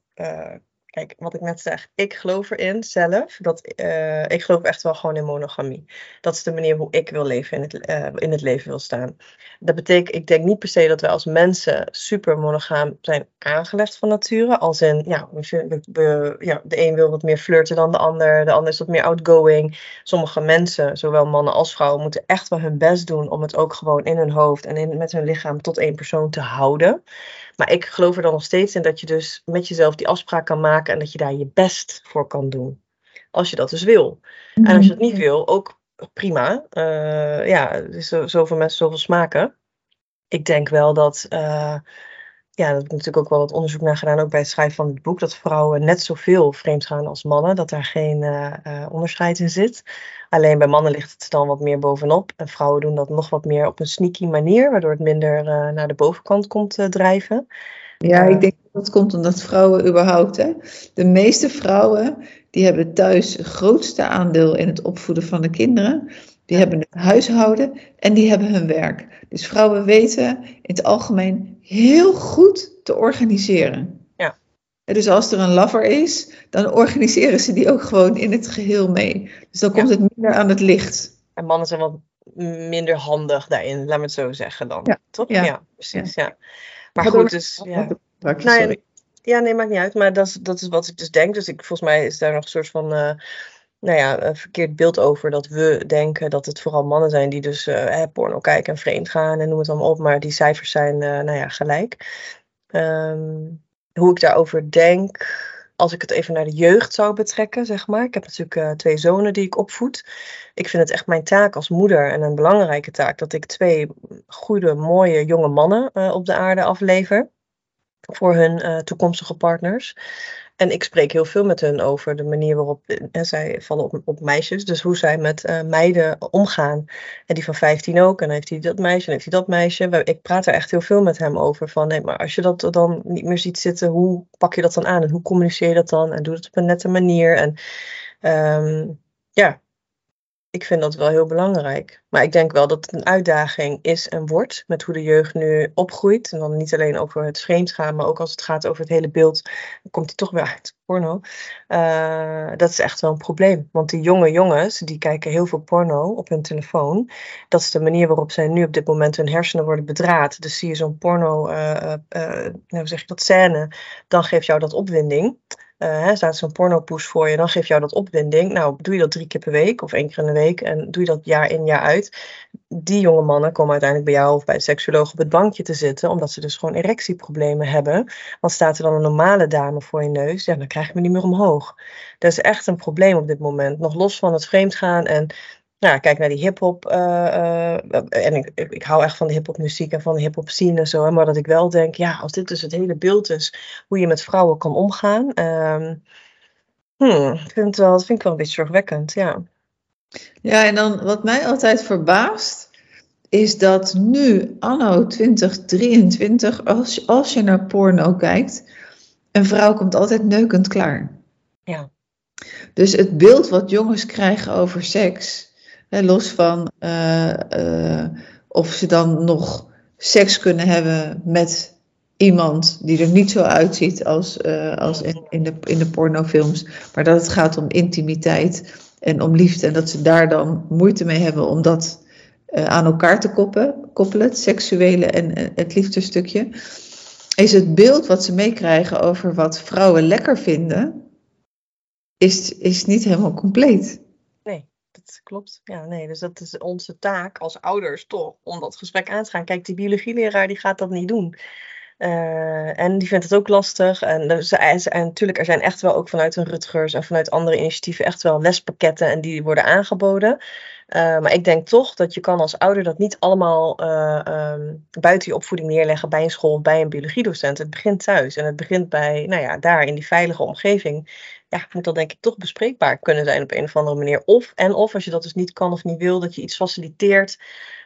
Speaker 1: Kijk, wat ik net zeg, ik geloof erin zelf. Dat, uh, ik geloof echt wel gewoon in monogamie. Dat is de manier hoe ik wil leven, in het, uh, in het leven wil staan. Dat betekent, ik denk niet per se dat wij als mensen super monogaam zijn aangelegd van nature. Als in, ja, ja, de een wil wat meer flirten dan de ander. De ander is wat meer outgoing. Sommige mensen, zowel mannen als vrouwen, moeten echt wel hun best doen om het ook gewoon in hun hoofd en in, met hun lichaam tot één persoon te houden. Maar ik geloof er dan nog steeds in dat je dus met jezelf die afspraak kan maken en dat je daar je best voor kan doen. Als je dat dus wil. En als je dat niet mhm. wil, ook prima. Uh, ja, er is zoveel mensen, zoveel smaken. Ik denk wel dat, uh, ja, dat heb ik natuurlijk ook wel wat onderzoek naar gedaan, ook bij het schrijven van het boek, dat vrouwen net zoveel vreemd gaan als mannen, dat daar geen uh, onderscheid in zit. Alleen bij mannen ligt het dan wat meer bovenop. En vrouwen doen dat nog wat meer op een sneaky manier, waardoor het minder uh, naar de bovenkant komt uh, drijven.
Speaker 2: Ja, ik denk dat dat komt omdat vrouwen überhaupt, hè, de meeste vrouwen, die hebben thuis het grootste aandeel in het opvoeden van de kinderen. Die hebben het huishouden en die hebben hun werk. Dus vrouwen weten in het algemeen heel goed te organiseren. Dus als er een lover is, dan organiseren ze die ook gewoon in het geheel mee. Dus dan komt het minder aan het licht.
Speaker 1: En mannen zijn wat minder handig daarin, laat me het zo zeggen dan. Ja. Toch? Ja, precies. Ja. Maar goed, dus. Ja. Nou, ja, nee, maakt niet uit. Maar dat is, dat is wat ik dus denk. Dus ik, volgens mij is daar nog een soort van. Uh, nou ja, een verkeerd beeld over dat we denken dat het vooral mannen zijn die dus uh, porno kijken en vreemd gaan en noem het allemaal op. Maar die cijfers zijn, uh, nou ja, gelijk. Um, hoe ik daarover denk, als ik het even naar de jeugd zou betrekken, zeg maar. Ik heb natuurlijk uh, twee zonen die ik opvoed. Ik vind het echt mijn taak als moeder en een belangrijke taak dat ik twee goede, mooie jonge mannen op de aarde aflever voor hun toekomstige partners. En ik spreek heel veel met hun over de manier waarop en eh, zij vallen op, op meisjes. Dus hoe zij met uh, meiden omgaan. En die van 15 ook. En heeft hij dat meisje en heeft hij dat meisje. Ik praat er echt heel veel met hem over. Van nee, maar als je dat dan niet meer ziet zitten, hoe pak je dat dan aan? En hoe communiceer je dat dan? En doe het op een nette manier. En um, ja, ik vind dat wel heel belangrijk. Maar ik denk wel dat het een uitdaging is en wordt met hoe de jeugd nu opgroeit. En dan niet alleen over het vreemdgaan, maar ook als het gaat over het hele beeld. Dan komt hij toch weer uit porno. Uh, dat is echt wel een probleem. Want die jonge jongens, die kijken heel veel porno op hun telefoon. Dat is de manier waarop zij nu op dit moment hun hersenen worden bedraad. Dus zie je zo'n porno, uh, uh, nou zeg je dat, scène, dan geeft jou dat opwinding uh, staat zo'n pornopoes voor je, dan geeft jou dat opwinding. Nou, doe je dat drie keer per week of één keer in de week en doe je dat jaar in jaar uit. Die jonge mannen komen uiteindelijk bij jou of bij de seksuoloog op het bankje te zitten, omdat ze dus gewoon erectieproblemen hebben. Want staat er dan een normale dame voor je neus, ja, dan krijg je me niet meer omhoog. Dat is echt een probleem op dit moment. Nog los van het vreemdgaan en nou, kijk naar die hip-hop. Uh, en ik, ik, hou echt van de hip-hop muziek en van de hip-hop scene en zo. Maar dat ik wel denk, ja, als dit dus het hele beeld is, hoe je met vrouwen kan omgaan. Um, hmm, ik vind het wel, dat vind ik wel een beetje zorgwekkend, ja.
Speaker 2: Ja, en dan wat mij altijd verbaast, is dat nu, anno 2023, als, als je naar porno kijkt, een vrouw komt altijd neukend klaar.
Speaker 1: Ja.
Speaker 2: Dus het beeld wat jongens krijgen over seks, los van uh, uh, of ze dan nog seks kunnen hebben met iemand die er niet zo uitziet als, uh, als in, de, in de pornofilms. Maar dat het gaat om intimiteit en om liefde. En dat ze daar dan moeite mee hebben om dat aan elkaar te koppelen, koppelen, het seksuele en het liefdestukje. Is het beeld wat ze meekrijgen over wat vrouwen lekker vinden, is, is niet helemaal compleet
Speaker 1: klopt. Ja, nee, dus dat is onze taak als ouders toch, om dat gesprek aan te gaan. Kijk, die biologieleraar die gaat dat niet doen. Uh, en die vindt het ook lastig. En, dus, en, natuurlijk, er zijn echt wel ook vanuit een Rutgers en vanuit andere initiatieven echt wel lespakketten en die worden aangeboden. Uh, maar ik denk toch dat je kan als ouder dat niet allemaal uh, um, buiten je opvoeding neerleggen bij een school of bij een biologiedocent. Het begint thuis en het begint bij, nou ja, daar in die veilige omgeving. Ja, moet dat denk ik toch bespreekbaar kunnen zijn op een of andere manier. Of en of als je dat dus niet kan of niet wil, dat je iets faciliteert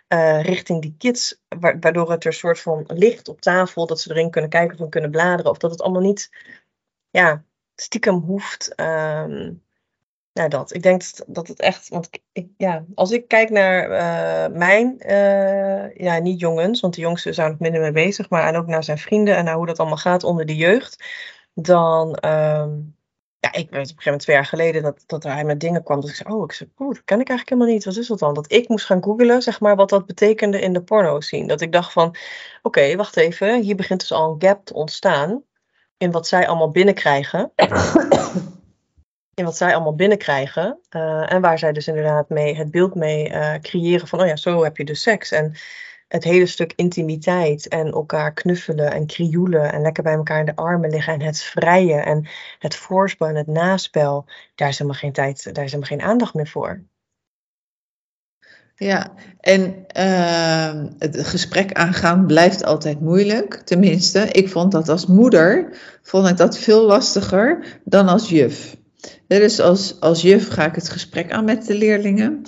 Speaker 1: uh, richting die kids, waardoor het er een soort van ligt op tafel, dat ze erin kunnen kijken of kunnen bladeren, of dat het allemaal niet ja, stiekem hoeft. Um, nou, dat. Ik denk dat het echt, want ik, ja, als ik kijk naar uh, mijn, uh, ja, niet jongens, want de jongsten zijn nog minder mee bezig, maar en ook naar zijn vrienden en naar hoe dat allemaal gaat onder de jeugd, dan, um, ja, ik weet op een gegeven moment twee jaar geleden dat, dat hij met dingen kwam. Dat ik zei, oh, ik zei, oh, dat ken ik eigenlijk helemaal niet. Wat is dat dan? Dat ik moest gaan googlen, zeg maar, wat dat betekende in de porno zien. Dat ik dacht van, oké, wacht even. Hier begint dus al een gap te ontstaan in wat zij allemaal binnenkrijgen. (coughs) in wat zij allemaal binnenkrijgen. Uh, en waar zij dus inderdaad mee het beeld mee uh, creëren van, oh ja, zo heb je dus seks. En het hele stuk intimiteit en elkaar knuffelen en krioelen en lekker bij elkaar in de armen liggen en het vrije en het voorspel en het naspel, daar is helemaal geen tijd, daar is helemaal geen aandacht meer voor.
Speaker 2: Ja, en uh, het gesprek aangaan blijft altijd moeilijk. Tenminste, ik vond dat als moeder, vond ik dat veel lastiger dan als juf. Dus als, als juf ga ik het gesprek aan met de leerlingen.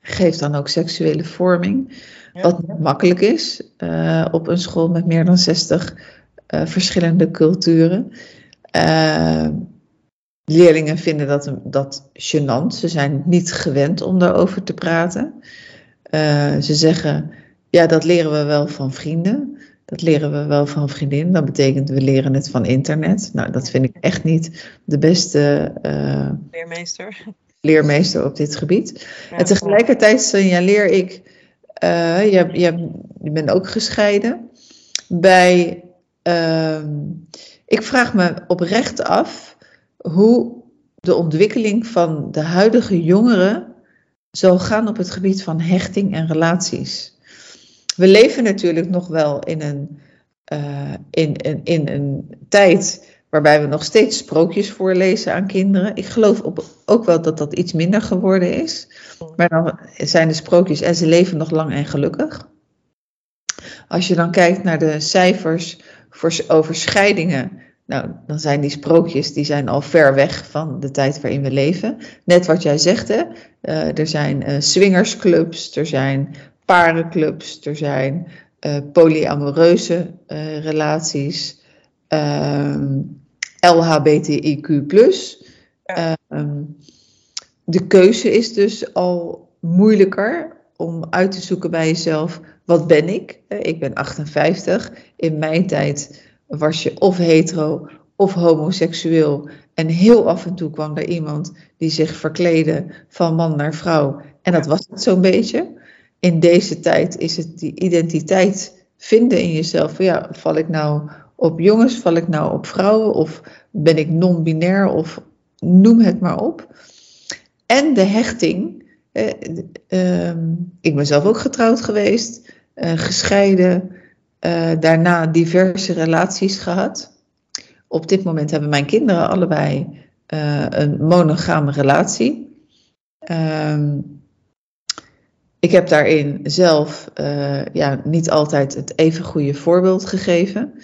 Speaker 2: Geef dan ook seksuele vorming. Wat makkelijk is uh, op een school met meer dan 60 uh, verschillende culturen. Uh, leerlingen vinden dat, dat gênant. Ze zijn niet gewend om daarover te praten. ze zeggen, ja, dat leren we wel van vrienden. Dat leren we wel van vriendinnen. Dat betekent we leren het van internet. Nou, dat vind ik echt niet de beste
Speaker 1: leermeester.
Speaker 2: leermeester op dit gebied. Ja, en tegelijkertijd signaleer ik uh, je, bent ook gescheiden. Bij, uh, ik vraag me oprecht af hoe de ontwikkeling van de huidige jongeren zal gaan op het gebied van hechting en relaties. We leven natuurlijk nog wel in een, uh, in, in, in een tijd waarbij we nog steeds sprookjes voorlezen aan kinderen. Ik geloof op, ook wel dat dat iets minder geworden is. Maar dan zijn de sprookjes en ze leven nog lang en gelukkig. Als je dan kijkt naar de cijfers voor, over scheidingen, nou, dan zijn die sprookjes die zijn al ver weg van de tijd waarin we leven. Net wat jij zegt, hè? Uh, er zijn uh, swingersclubs, er zijn parenclubs, er zijn uh, polyamoreuze relaties. Ehm, LHBTIQ. Ja. Ehm, de keuze is dus al moeilijker om uit te zoeken bij jezelf: wat ben ik? Ik ben 58. In mijn tijd was je of hetero of homoseksueel. En heel af en toe kwam er iemand die zich verkleedde van man naar vrouw. En dat was het zo'n beetje. In deze tijd is het die identiteit vinden in jezelf. Ja, val ik nou op jongens? Val ik nou op vrouwen? Of ben ik non-binair? Of noem het maar op. En de hechting. Eh, eh, ik ben zelf ook getrouwd geweest, eh, gescheiden, eh, daarna diverse relaties gehad. Op dit moment hebben mijn kinderen allebei eh, een monogame relatie. Ehm, ik heb daarin zelf ja, niet altijd het even goede voorbeeld gegeven.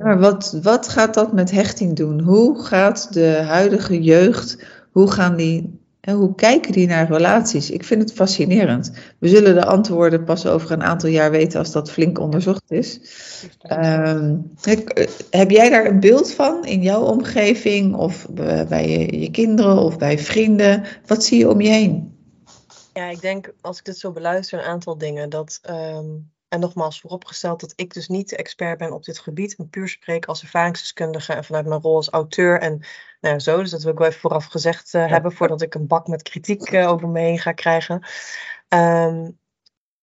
Speaker 2: Maar wat, wat gaat dat met hechting doen? Hoe gaat de huidige jeugd, hoe gaan die en hoe kijken die naar relaties? Ik vind het fascinerend. We zullen de antwoorden pas over een aantal jaar weten als dat flink onderzocht is. Um, heb jij daar een beeld van in jouw omgeving of bij je, je, kinderen of bij vrienden? Wat zie je om je heen?
Speaker 1: Ja, ik denk als ik dit zo beluister een aantal dingen. Dat um, en nogmaals vooropgesteld dat ik dus niet de expert ben op dit gebied. En puur spreek als ervaringsdeskundige en vanuit mijn rol als auteur en nou, zo. Dus dat wil ik wel even vooraf gezegd uh, hebben voordat ik een bak met kritiek uh, over me heen ga krijgen. Um,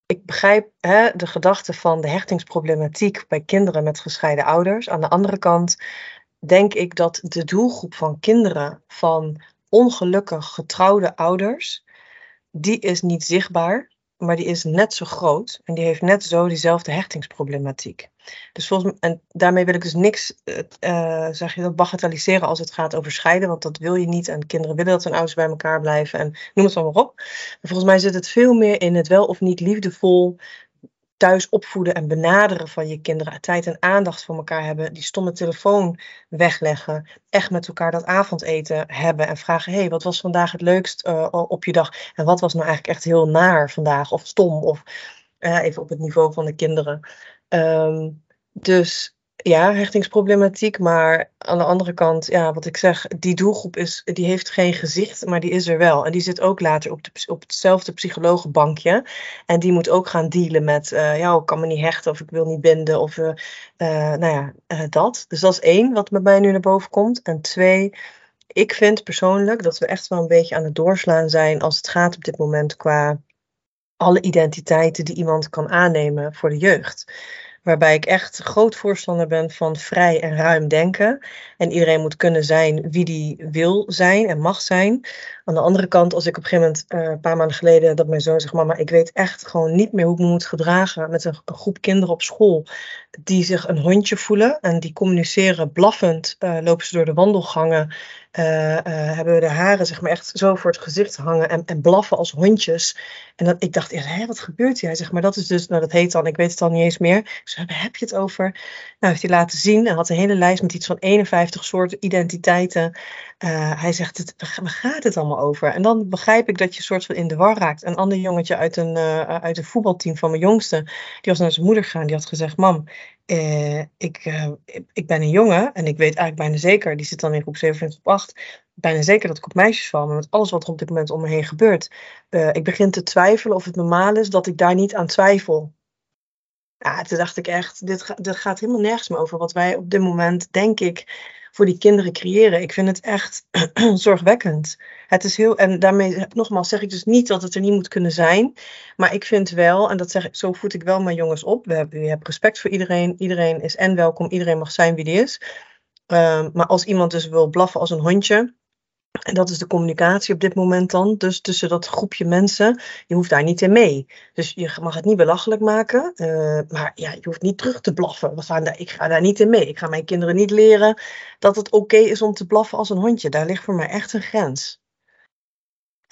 Speaker 1: ik begrijp hè, de gedachte van de hechtingsproblematiek bij kinderen met gescheiden ouders. Aan de andere kant denk ik dat de doelgroep van kinderen van ongelukkig getrouwde ouders, die is niet zichtbaar maar die is net zo groot en die heeft net zo diezelfde hechtingsproblematiek. Dus volgens mij, en daarmee wil ik dus niks, uh, zeg je bagatelliseren als het gaat over scheiden, want dat wil je niet. En kinderen willen dat hun ouders bij elkaar blijven en noem het allemaal op. Maar volgens mij zit het veel meer in het wel of niet liefdevol thuis opvoeden en benaderen van je kinderen, tijd en aandacht voor elkaar hebben, die stomme telefoon wegleggen, echt met elkaar dat avondeten hebben en vragen, hé, hey, wat was vandaag het leukst uh, op je dag en wat was nou eigenlijk echt heel naar vandaag of stom of uh, even op het niveau van de kinderen. Um, dus ja, hechtingsproblematiek. Maar aan de andere kant, ja, wat ik zeg, die doelgroep is, die heeft geen gezicht, maar die is er wel. En die zit ook later op, de, op hetzelfde psychologenbankje. En die moet ook gaan dealen met, uh, ja, ik kan me niet hechten of ik wil niet binden of, uh, nou ja, dat. Dus dat is één wat met mij nu naar boven komt. En twee, ik vind persoonlijk dat we echt wel een beetje aan het doorslaan zijn als het gaat op dit moment qua alle identiteiten die iemand kan aannemen voor de jeugd. Waarbij ik echt groot voorstander ben van vrij en ruim denken. En iedereen moet kunnen zijn wie die wil zijn en mag zijn. Aan de andere kant, als ik op een gegeven moment, uh, een paar maanden geleden, dat mijn zoon zegt: Mama, ik weet echt gewoon niet meer hoe ik me moet gedragen met een, een groep kinderen op school. Die zich een hondje voelen en die communiceren blaffend, uh, lopen ze door de wandelgangen. Uh, hebben we de haren zeg maar echt zo voor het gezicht hangen en, en blaffen als hondjes. En dat, ik dacht hé, wat gebeurt hier? Hij zegt, maar dat is dus, nou dat heet dan, ik weet het al niet eens meer. Ik zei, waar heb je het over? Nou, heeft hij laten zien. Hij had een hele lijst met iets van 51 soorten identiteiten. Uh, hij zegt, het, waar gaat het allemaal over? En dan begrijp ik dat je soort van in de war raakt. Een ander jongetje uit een, uit een voetbalteam van mijn jongste, die was naar zijn moeder gegaan. Die had gezegd, mam, uh, ik, ik ben een jongen en ik weet eigenlijk bijna zeker, die zit dan in groep 7 of 8, bijna zeker dat ik op meisjes val. Maar met alles wat er op dit moment om me heen gebeurt, ik begin te twijfelen of het normaal is dat ik daar niet aan twijfel. Ja, toen dacht ik echt, dit, dit gaat helemaal nergens meer over wat wij op dit moment, denk ik, voor die kinderen creëren. Ik vind het echt (clears throat) zorgwekkend. Het is heel, en daarmee nogmaals zeg ik dus niet dat het er niet moet kunnen zijn. Maar ik vind wel, en dat zeg ik, zo voed ik wel mijn jongens op. We hebben, je hebt respect voor iedereen. Iedereen is en welkom. Iedereen mag zijn wie die is. Um, maar als iemand dus wil blaffen als een hondje, en dat is de communicatie op dit moment dan. Dus tussen dat groepje mensen. Je hoeft daar niet in mee. Dus je mag het niet belachelijk maken. Uh, maar ja, je hoeft niet terug te blaffen. We gaan daar, ik ga daar niet in mee. Ik ga mijn kinderen niet leren dat het oké is om te blaffen als een hondje. Daar ligt voor mij echt een grens.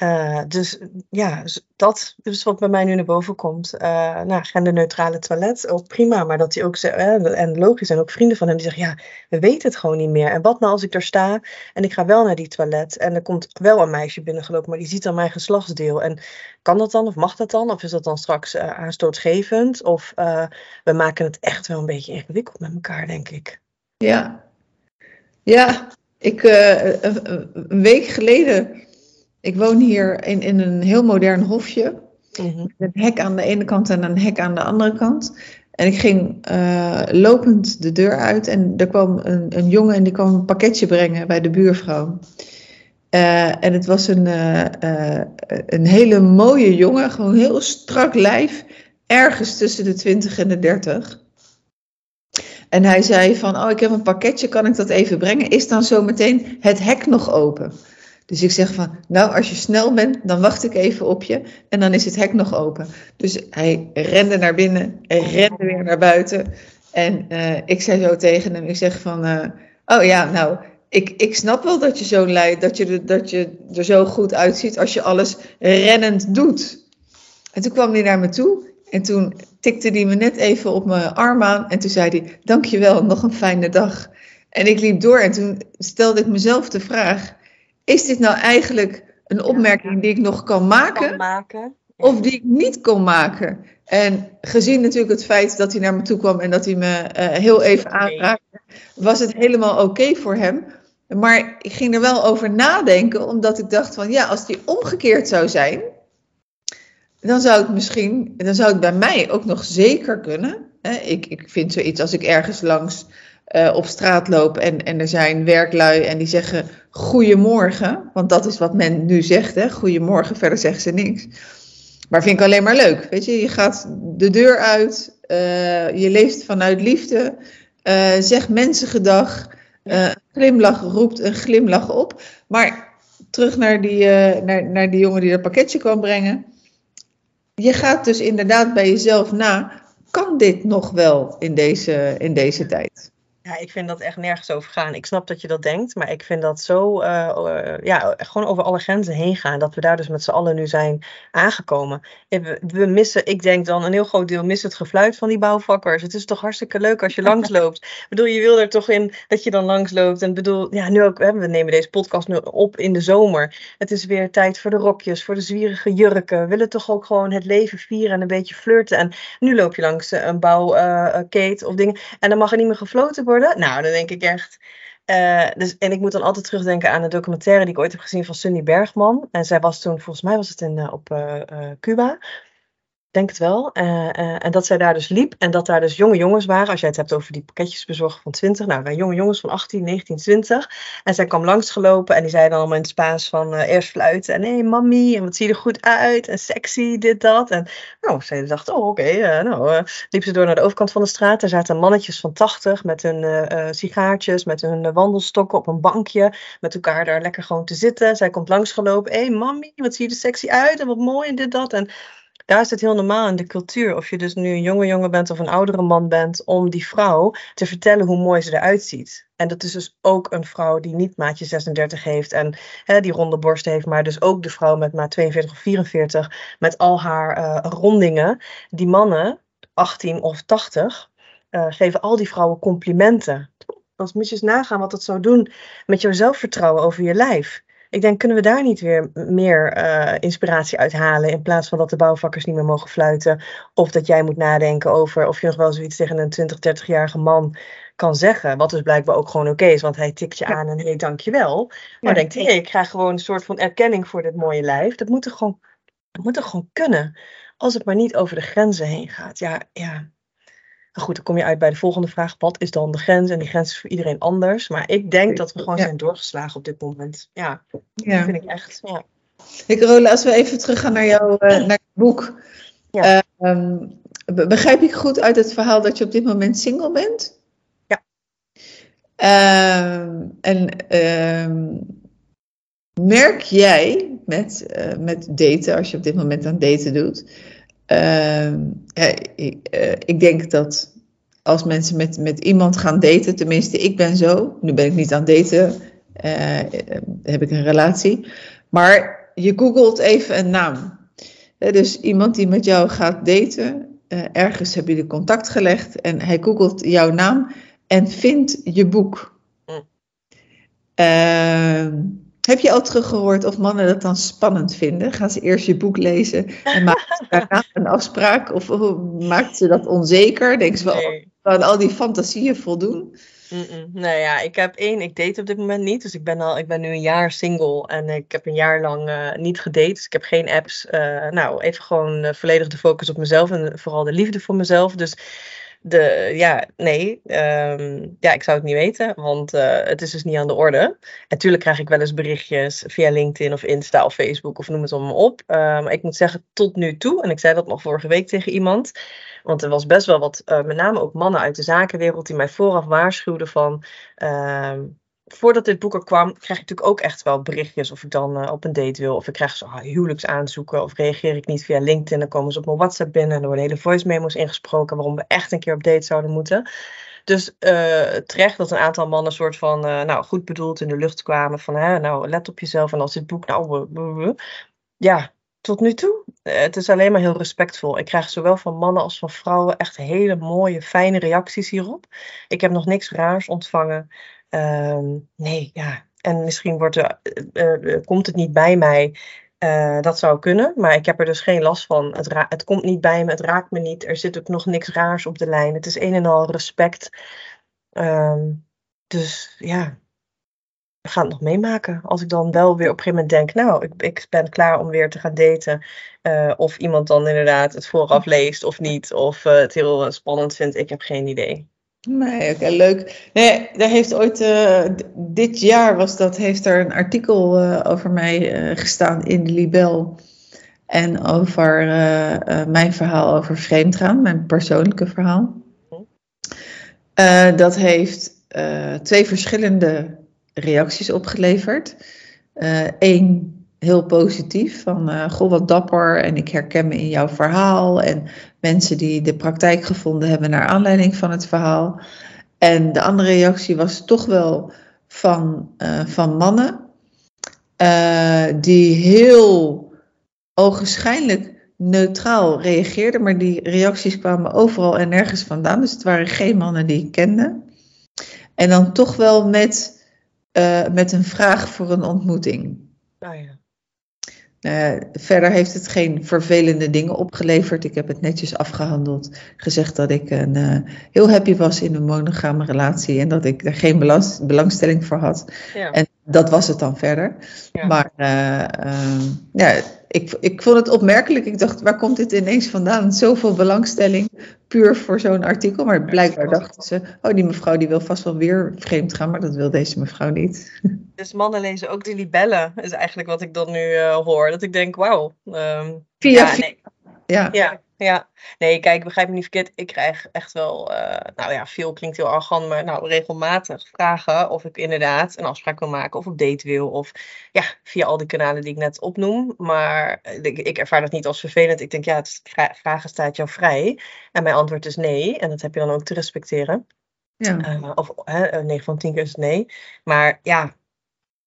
Speaker 1: Uh, dus ja, dat is wat bij mij nu naar boven komt. Uh, nou, genderneutrale toilet, ook prima. Maar dat hij ook uh, en logisch, en ook vrienden van hem die zeggen, ja, we weten het gewoon niet meer. En wat nou als ik daar sta en ik ga wel naar die toilet en er komt wel een meisje binnengelopen, maar die ziet dan mijn geslachtsdeel. En kan dat dan of mag dat dan? Of is dat dan straks aanstootgevend? Of we maken het echt wel een beetje ingewikkeld met elkaar, denk ik.
Speaker 2: Ja, ja. Ik, een week geleden ik woon hier in, in een heel modern hofje. Mm Een hek aan de ene kant en een hek aan de andere kant. En ik ging uh, lopend de deur uit en er kwam een, een, jongen en die kwam een pakketje brengen bij de buurvrouw. Uh, en het was een, uh, een hele mooie jongen, gewoon heel strak lijf, ergens tussen de 20 en de 30. En hij zei van, oh ik heb een pakketje, kan ik dat even brengen? Is dan zo meteen het hek nog open? Dus ik zeg van, nou als je snel bent, dan wacht ik even op je en dan is het hek nog open. Dus hij rende naar binnen en rende weer naar buiten. En uh, ik zei zo tegen hem, ik zeg van, uh, oh ja, nou, ik, ik snap wel dat je zo leidt, dat je, dat je er zo goed uitziet als je alles rennend doet. En toen kwam hij naar me toe en toen tikte hij me net even op mijn arm aan en toen zei hij, dankjewel, nog een fijne dag. En ik liep door en toen stelde ik mezelf de vraag is dit nou eigenlijk een opmerking die ik nog kan maken?
Speaker 1: Kan maken.
Speaker 2: Of die ik niet kon maken? En gezien natuurlijk het feit dat hij naar me toe kwam en dat hij me uh, heel even aanraakte, was het helemaal oké okay voor hem. Maar ik ging er wel over nadenken, omdat ik dacht van ja, als die omgekeerd zou zijn, dan zou het misschien, dan zou het bij mij ook nog zeker kunnen. Ik, ik vind zoiets als ik ergens langs uh, op straat loop en, en er zijn werklui en die zeggen goedemorgen, want dat is wat men nu zegt, hè, goedemorgen, verder zeggen ze niks. Maar vind ik alleen maar leuk, weet je, je gaat de deur uit, uh, je leeft vanuit liefde, uh, zegt mensen gedag, glimlach roept een glimlach op. Maar terug naar die, naar, naar die jongen die dat pakketje kwam brengen. je gaat dus inderdaad bij jezelf na, kan dit nog wel in deze, in deze tijd?
Speaker 1: Ja, ik vind dat echt nergens over gaan. Ik snap dat je dat denkt, maar ik vind dat zo, uh, uh, ja, gewoon over alle grenzen heen gaan. Dat we daar dus met z'n allen nu zijn aangekomen. We, we, missen, ik denk dan, een heel groot deel missen het gefluit van die bouwvakkers. Het is toch hartstikke leuk als je (laughs) langsloopt. Ik bedoel, je wil er toch in dat je dan langsloopt. En bedoel, ja, nu ook, we nemen deze podcast nu op in de zomer. Het is weer tijd voor de rokjes, voor de zwierige jurken. We willen toch ook gewoon het leven vieren en een beetje flirten. En nu loop je langs een bouwkate of dingen. En dan mag er niet meer gefloten worden nou, dan denk ik echt. Uh, dus, en ik moet dan altijd terugdenken aan een documentaire die ik ooit heb gezien van Sunny Bergman. En zij was toen, volgens mij was het in, uh, op uh, Cuba denk het wel. Uh, uh, en dat zij daar dus liep en dat daar dus jonge jongens waren. Als jij het hebt over die pakketjes bezorgen van 20. Nou, wij jonge jongens van 18, 19, 20. En zij kwam langsgelopen en die zei dan allemaal in het Spaans van uh, eerst fluiten. En hé, hey, mami, en wat zie je er goed uit. En sexy, dit, dat. En nou, zij dacht, oh, oké. Okay, nou, liep ze door naar de overkant van de straat. Daar zaten mannetjes van 80 met hun sigaartjes, met hun wandelstokken op een bankje. Met elkaar daar lekker gewoon te zitten. Zij komt langsgelopen. Hé, mami, wat zie je er sexy uit. En wat mooi en dit, dat. En daar is het heel normaal in de cultuur, of je dus nu een jonge jongen bent of een oudere man bent, om die vrouw te vertellen hoe mooi ze eruit ziet. En dat is dus ook een vrouw die niet maatje 36 heeft en hè, die ronde borst heeft, maar dus ook de vrouw met maat 42 of 44, met al haar uh, rondingen. Die mannen, 18 of 80, uh, geven al die vrouwen complimenten. Als moet je eens nagaan wat dat zou doen met jouw zelfvertrouwen over je lijf. Ik denk, kunnen we daar niet weer meer uh, inspiratie uithalen in plaats van dat de bouwvakkers niet meer mogen fluiten? Of dat jij moet nadenken over of je nog wel zoiets tegen een 20, 30-jarige man kan zeggen. Wat dus blijkbaar ook gewoon oké is, want hij tikt je aan en hey, dankjewel. Maar ja, denkt, hé, hey, ik krijg gewoon een soort van erkenning voor dit mooie lijf. Dat moet er gewoon, dat moet er gewoon kunnen. Als het maar niet over de grenzen heen gaat. Ja, ja, goed, dan kom je uit bij de volgende vraag. Wat is dan de grens? En die grens is voor iedereen anders. Maar ik denk dat we gewoon zijn doorgeslagen op dit moment. Ja, ja. dat vind ik echt. Ja.
Speaker 2: Ik, Rola, als we even teruggaan naar jouw uh, naar het boek. Ja. Uh, begrijp ik goed uit het verhaal dat je op dit moment single bent?
Speaker 1: Ja.
Speaker 2: Uh, en ehm, merk jij met, uh, met daten, als je op dit moment aan daten doet, uh, ja, ik, uh, ik, denk dat als mensen met, met iemand gaan daten, tenminste ik ben zo, nu ben ik niet aan daten, uh, heb ik een relatie, maar je googelt even een naam. dus iemand die met jou gaat daten, ergens hebben jullie contact gelegd en hij googelt jouw naam en vindt je boek. Mm. Heb je al teruggehoord of mannen dat dan spannend vinden? Gaan ze eerst je boek lezen en maken ze daarna (laughs) een afspraak? Of, maakt ze dat onzeker? Denken ze wel, nee. aan al die fantasieën voldoen?
Speaker 1: Mm -mm. Nou ja, ik heb één, ik date op dit moment niet. Dus ik ben, al, ik ben nu een jaar single en ik heb een jaar lang uh, niet gedate. Dus ik heb geen apps. Uh, nou, even gewoon uh, volledig de focus op mezelf en vooral de liefde voor mezelf. Dus de, ja, nee. Um, ja, ik zou het niet weten, want uh, het is dus niet aan de orde. En natuurlijk krijg ik wel eens berichtjes via LinkedIn of Insta of Facebook of noem het allemaal op. Uh, maar ik moet zeggen, tot nu toe, en ik zei dat nog vorige week tegen iemand, want er was best wel wat, uh, met name ook mannen uit de zakenwereld, die mij vooraf waarschuwden van ehm, voordat dit boek er kwam, krijg ik natuurlijk ook echt wel berichtjes of ik dan uh, op een date wil. Of ik krijg zo huwelijksaanzoeken. Of reageer ik niet via LinkedIn. Dan komen ze op mijn WhatsApp binnen. En er worden hele voice memos ingesproken waarom we echt een keer op date zouden moeten. Dus uh, terecht dat een aantal mannen soort van, uh, nou goed bedoeld in de lucht kwamen. Van, hè, nou let op jezelf. En als dit boek, nou, ja, tot nu toe. Het is alleen maar heel respectvol. Ik krijg zowel van mannen als van vrouwen echt hele mooie, fijne reacties hierop. Ik heb nog niks raars ontvangen. Um, nee, ja. En misschien wordt er, uh, komt het niet bij mij. Dat zou kunnen, maar ik heb er dus geen last van. Het, het, komt niet bij me, het raakt me niet. Er zit ook nog niks raars op de lijn. Het is een en al respect. Um, dus ja, we gaan het nog meemaken. Als ik dan wel weer op een gegeven moment denk, nou, ik, ik ben klaar om weer te gaan daten. Of iemand dan inderdaad het vooraf leest of niet. Of het heel spannend vindt, ik heb geen idee.
Speaker 2: Nee, oké, leuk. Nee, daar heeft ooit, uh, dit jaar was dat, heeft er een artikel uh, over mij uh, gestaan in de Libel. En over mijn verhaal over vreemdgaan, mijn persoonlijke verhaal. dat heeft twee verschillende reacties opgeleverd. Eén heel positief. Van, uh, goh, wat dapper en ik herken me in jouw verhaal. En mensen die de praktijk gevonden hebben naar aanleiding van het verhaal. En de andere reactie was toch wel van, uh, van mannen. Uh, die heel ogenschijnlijk neutraal reageerden. Maar die reacties kwamen overal en nergens vandaan. Dus het waren geen mannen die ik kende. En dan toch wel met, met een vraag voor een ontmoeting.
Speaker 1: Nou ja.
Speaker 2: Uh, verder heeft het geen vervelende dingen opgeleverd. Ik heb het netjes afgehandeld. Gezegd dat ik een, uh, heel happy was in een monogame relatie en dat ik er geen belang, belangstelling voor had.
Speaker 1: Ja.
Speaker 2: En dat was het dan verder.
Speaker 1: Ja.
Speaker 2: Maar uh, ja, ik, ik vond het opmerkelijk. Ik dacht, waar komt dit ineens vandaan? Zoveel belangstelling puur voor zo'n artikel. Maar blijkbaar dachten ze, oh die mevrouw die wil vast wel weer vreemd gaan. Maar dat wil deze mevrouw niet. (laughs)
Speaker 1: Dus mannen lezen ook de libellen, is eigenlijk wat ik dan nu uh, hoor. Dat ik denk, wauw. Um,
Speaker 2: via,
Speaker 1: ja,
Speaker 2: via,
Speaker 1: nee.
Speaker 2: Ja.
Speaker 1: ja, ja. Nee, kijk, begrijp me niet verkeerd. Ik krijg echt wel, uh, nou ja, veel klinkt heel arrogant, maar nou, regelmatig vragen of ik inderdaad een afspraak wil maken of op date wil. Of ja, via al die kanalen die ik net opnoem. Maar ik, ik ervaar dat niet als vervelend. Ik denk, ja, het vra vragen staat jou vrij. En mijn antwoord is nee. En dat heb je dan ook te respecteren.
Speaker 2: Ja.
Speaker 1: Uh, of hè, 9 van 10 keer is nee. Maar ja,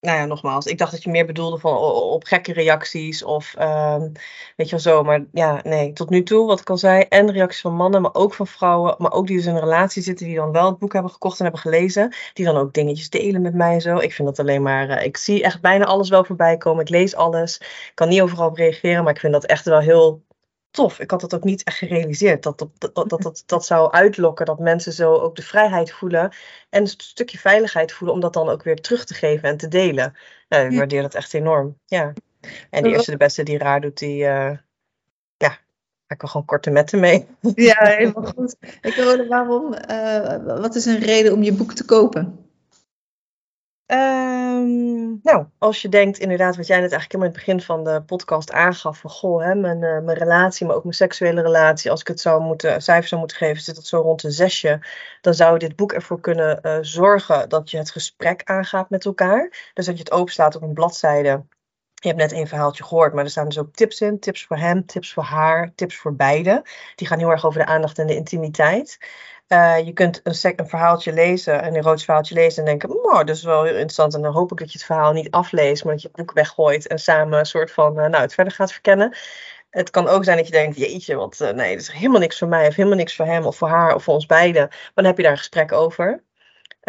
Speaker 1: nou ja, nogmaals, ik dacht dat je meer bedoelde van op gekke reacties of um, weet je wel zo. Maar ja, nee, tot nu toe, wat ik al zei, en reacties van mannen, maar ook van vrouwen, maar ook die dus in een relatie zitten, die dan wel het boek hebben gekocht en hebben gelezen, die dan ook dingetjes delen met mij en zo. Ik vind dat alleen maar, uh, ik zie echt bijna alles wel voorbij komen, ik lees alles, ik kan niet overal op reageren, maar ik vind dat echt wel heel tof. Ik had dat ook niet echt gerealiseerd. Dat dat, dat, dat, dat, dat zou uitlokken. Dat mensen zo ook de vrijheid voelen. En een stukje veiligheid voelen om dat dan ook weer terug te geven en te delen. Nou, ik waardeer dat echt enorm. Ja. En de eerste de beste die raar doet, die... Uh, ja, ik wil gewoon korte metten mee. (laughs)
Speaker 2: Ja, helemaal goed. Ik wilde waarom... Uh, wat is een reden om je boek te kopen?
Speaker 1: Um, nou, als je denkt, inderdaad, wat jij net eigenlijk helemaal in het begin van de podcast aangaf, van goh, hè, mijn, uh, mijn relatie, maar ook mijn seksuele relatie, als ik het zou moeten, cijfer zou moeten geven, zit het zo rond een zesje, dan zou dit boek ervoor kunnen uh, zorgen dat je het gesprek aangaat met elkaar. Dus dat je het openslaat op een bladzijde. Je hebt net één verhaaltje gehoord, maar er staan dus ook tips in. Tips voor hem, tips voor haar, tips voor beide. Die gaan heel erg over de aandacht en de intimiteit. Uh, je kunt een, verhaaltje lezen, een erotisch verhaaltje lezen en denken, oh, dat is wel heel interessant. En dan hoop ik dat je het verhaal niet afleest, maar dat je het boek weggooit en samen een soort van, uh, nou, het verder gaat verkennen. Het kan ook zijn dat je denkt, jeetje, want uh, nee, dat is helemaal niks voor mij of helemaal niks voor hem of voor haar of voor ons beiden. Dan heb je daar een gesprek over.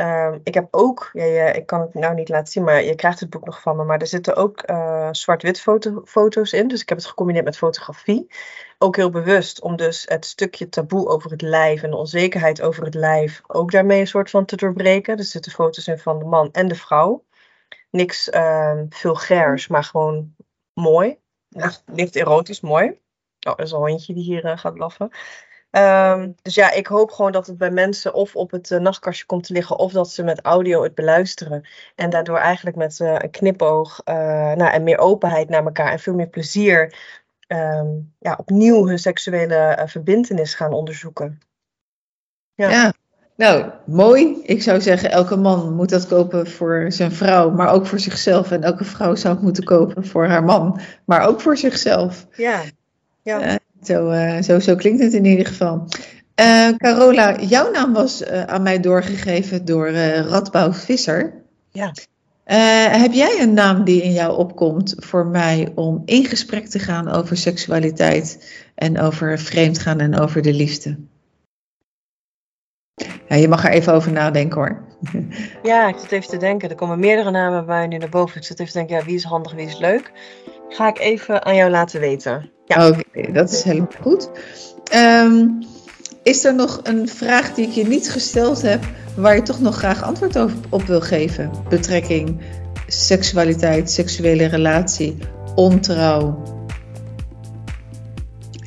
Speaker 1: Uh, ik heb ook, ja, ik kan het nou niet laten zien, maar je krijgt het boek nog van me. Maar er zitten ook uh, zwart-wit foto, foto's in. Dus ik heb het gecombineerd met fotografie. Ook heel bewust om dus het stukje taboe over het lijf en de onzekerheid over het lijf ook daarmee een soort van te doorbreken. Er zitten foto's in van de man en de vrouw. Niks uh, vulgairs, maar gewoon mooi. Licht, erotisch, mooi. Oh, er is een hondje die hier uh, gaat blaffen. Um, dus ja, ik hoop gewoon dat het bij mensen of op het uh, nachtkastje komt te liggen, of dat ze met audio het beluisteren. En daardoor eigenlijk met uh, een knipoog uh, nou, en meer openheid naar elkaar en veel meer plezier um, ja, opnieuw hun seksuele verbindenis gaan onderzoeken.
Speaker 2: Ja. ja. Nou, mooi. Ik zou zeggen, elke man moet dat kopen voor zijn vrouw, maar ook voor zichzelf. En elke vrouw zou het moeten kopen voor haar man, maar ook voor zichzelf.
Speaker 1: Ja, ja.
Speaker 2: Zo, uh, zo, zo klinkt het in ieder geval. Uh, Carola, jouw naam was uh, aan mij doorgegeven door Radboud Visser.
Speaker 1: Ja.
Speaker 2: heb jij een naam die in jou opkomt voor mij om in gesprek te gaan over seksualiteit en over vreemdgaan en over de liefde? Ja, je mag er even over nadenken hoor. (laughs)
Speaker 1: Ja, ik zit even te denken. Er komen meerdere namen bij mij nu naar boven. Ik zit even te denken, ja, wie is handig, wie is leuk? Ga ik even aan jou laten weten.
Speaker 2: Ja. Oké, okay, dat is helemaal goed. Um, is er nog een vraag die ik je niet gesteld heb, waar je toch nog graag antwoord op, op wil geven? Betrekking, seksualiteit, seksuele relatie, ontrouw,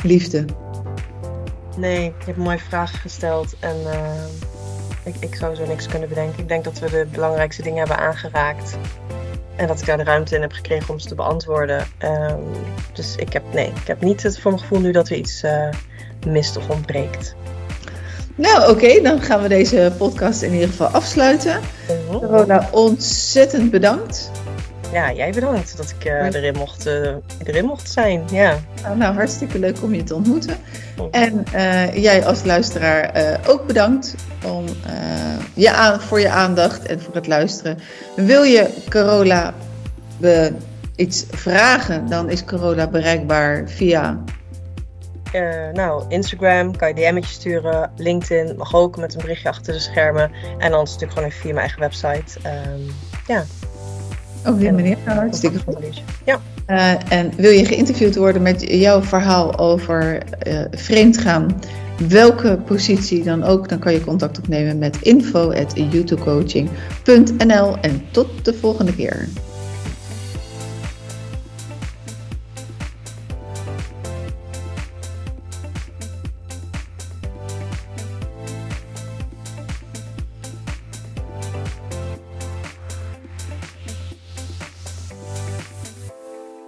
Speaker 2: liefde?
Speaker 1: Nee, je hebt mooie vragen gesteld en uh, ik, ik zou zo niks kunnen bedenken. Ik denk dat we de belangrijkste dingen hebben aangeraakt. En dat ik daar de ruimte in heb gekregen om ze te beantwoorden. Um, dus ik heb, nee, ik heb niet het voor mijn gevoel nu dat er iets uh, mist of ontbreekt.
Speaker 2: Nou, oké, okay, dan gaan we deze podcast in ieder geval afsluiten.
Speaker 1: -huh.
Speaker 2: Corona, ontzettend bedankt.
Speaker 1: Ja, jij bedankt dat ik uh, erin, mocht, uh, erin mocht zijn. Ja.
Speaker 2: Nou, nou, hartstikke leuk om je te ontmoeten. En uh, jij als luisteraar ook bedankt om, je aan, voor je aandacht en voor het luisteren. Wil je Corolla iets vragen, dan is Corolla bereikbaar via
Speaker 1: nou, Instagram kan je DM'tjes sturen. LinkedIn mag ook met een berichtje achter de schermen. En dan natuurlijk gewoon even via mijn eigen website. Um, ja.
Speaker 2: Op die manier. Nou, hartstikke goed.
Speaker 1: Ja.
Speaker 2: Uh, en wil je geïnterviewd worden met jouw verhaal over uh, vreemdgaan? Welke positie dan ook, dan kan je contact opnemen met info.youtubecoaching.nl en tot de volgende keer.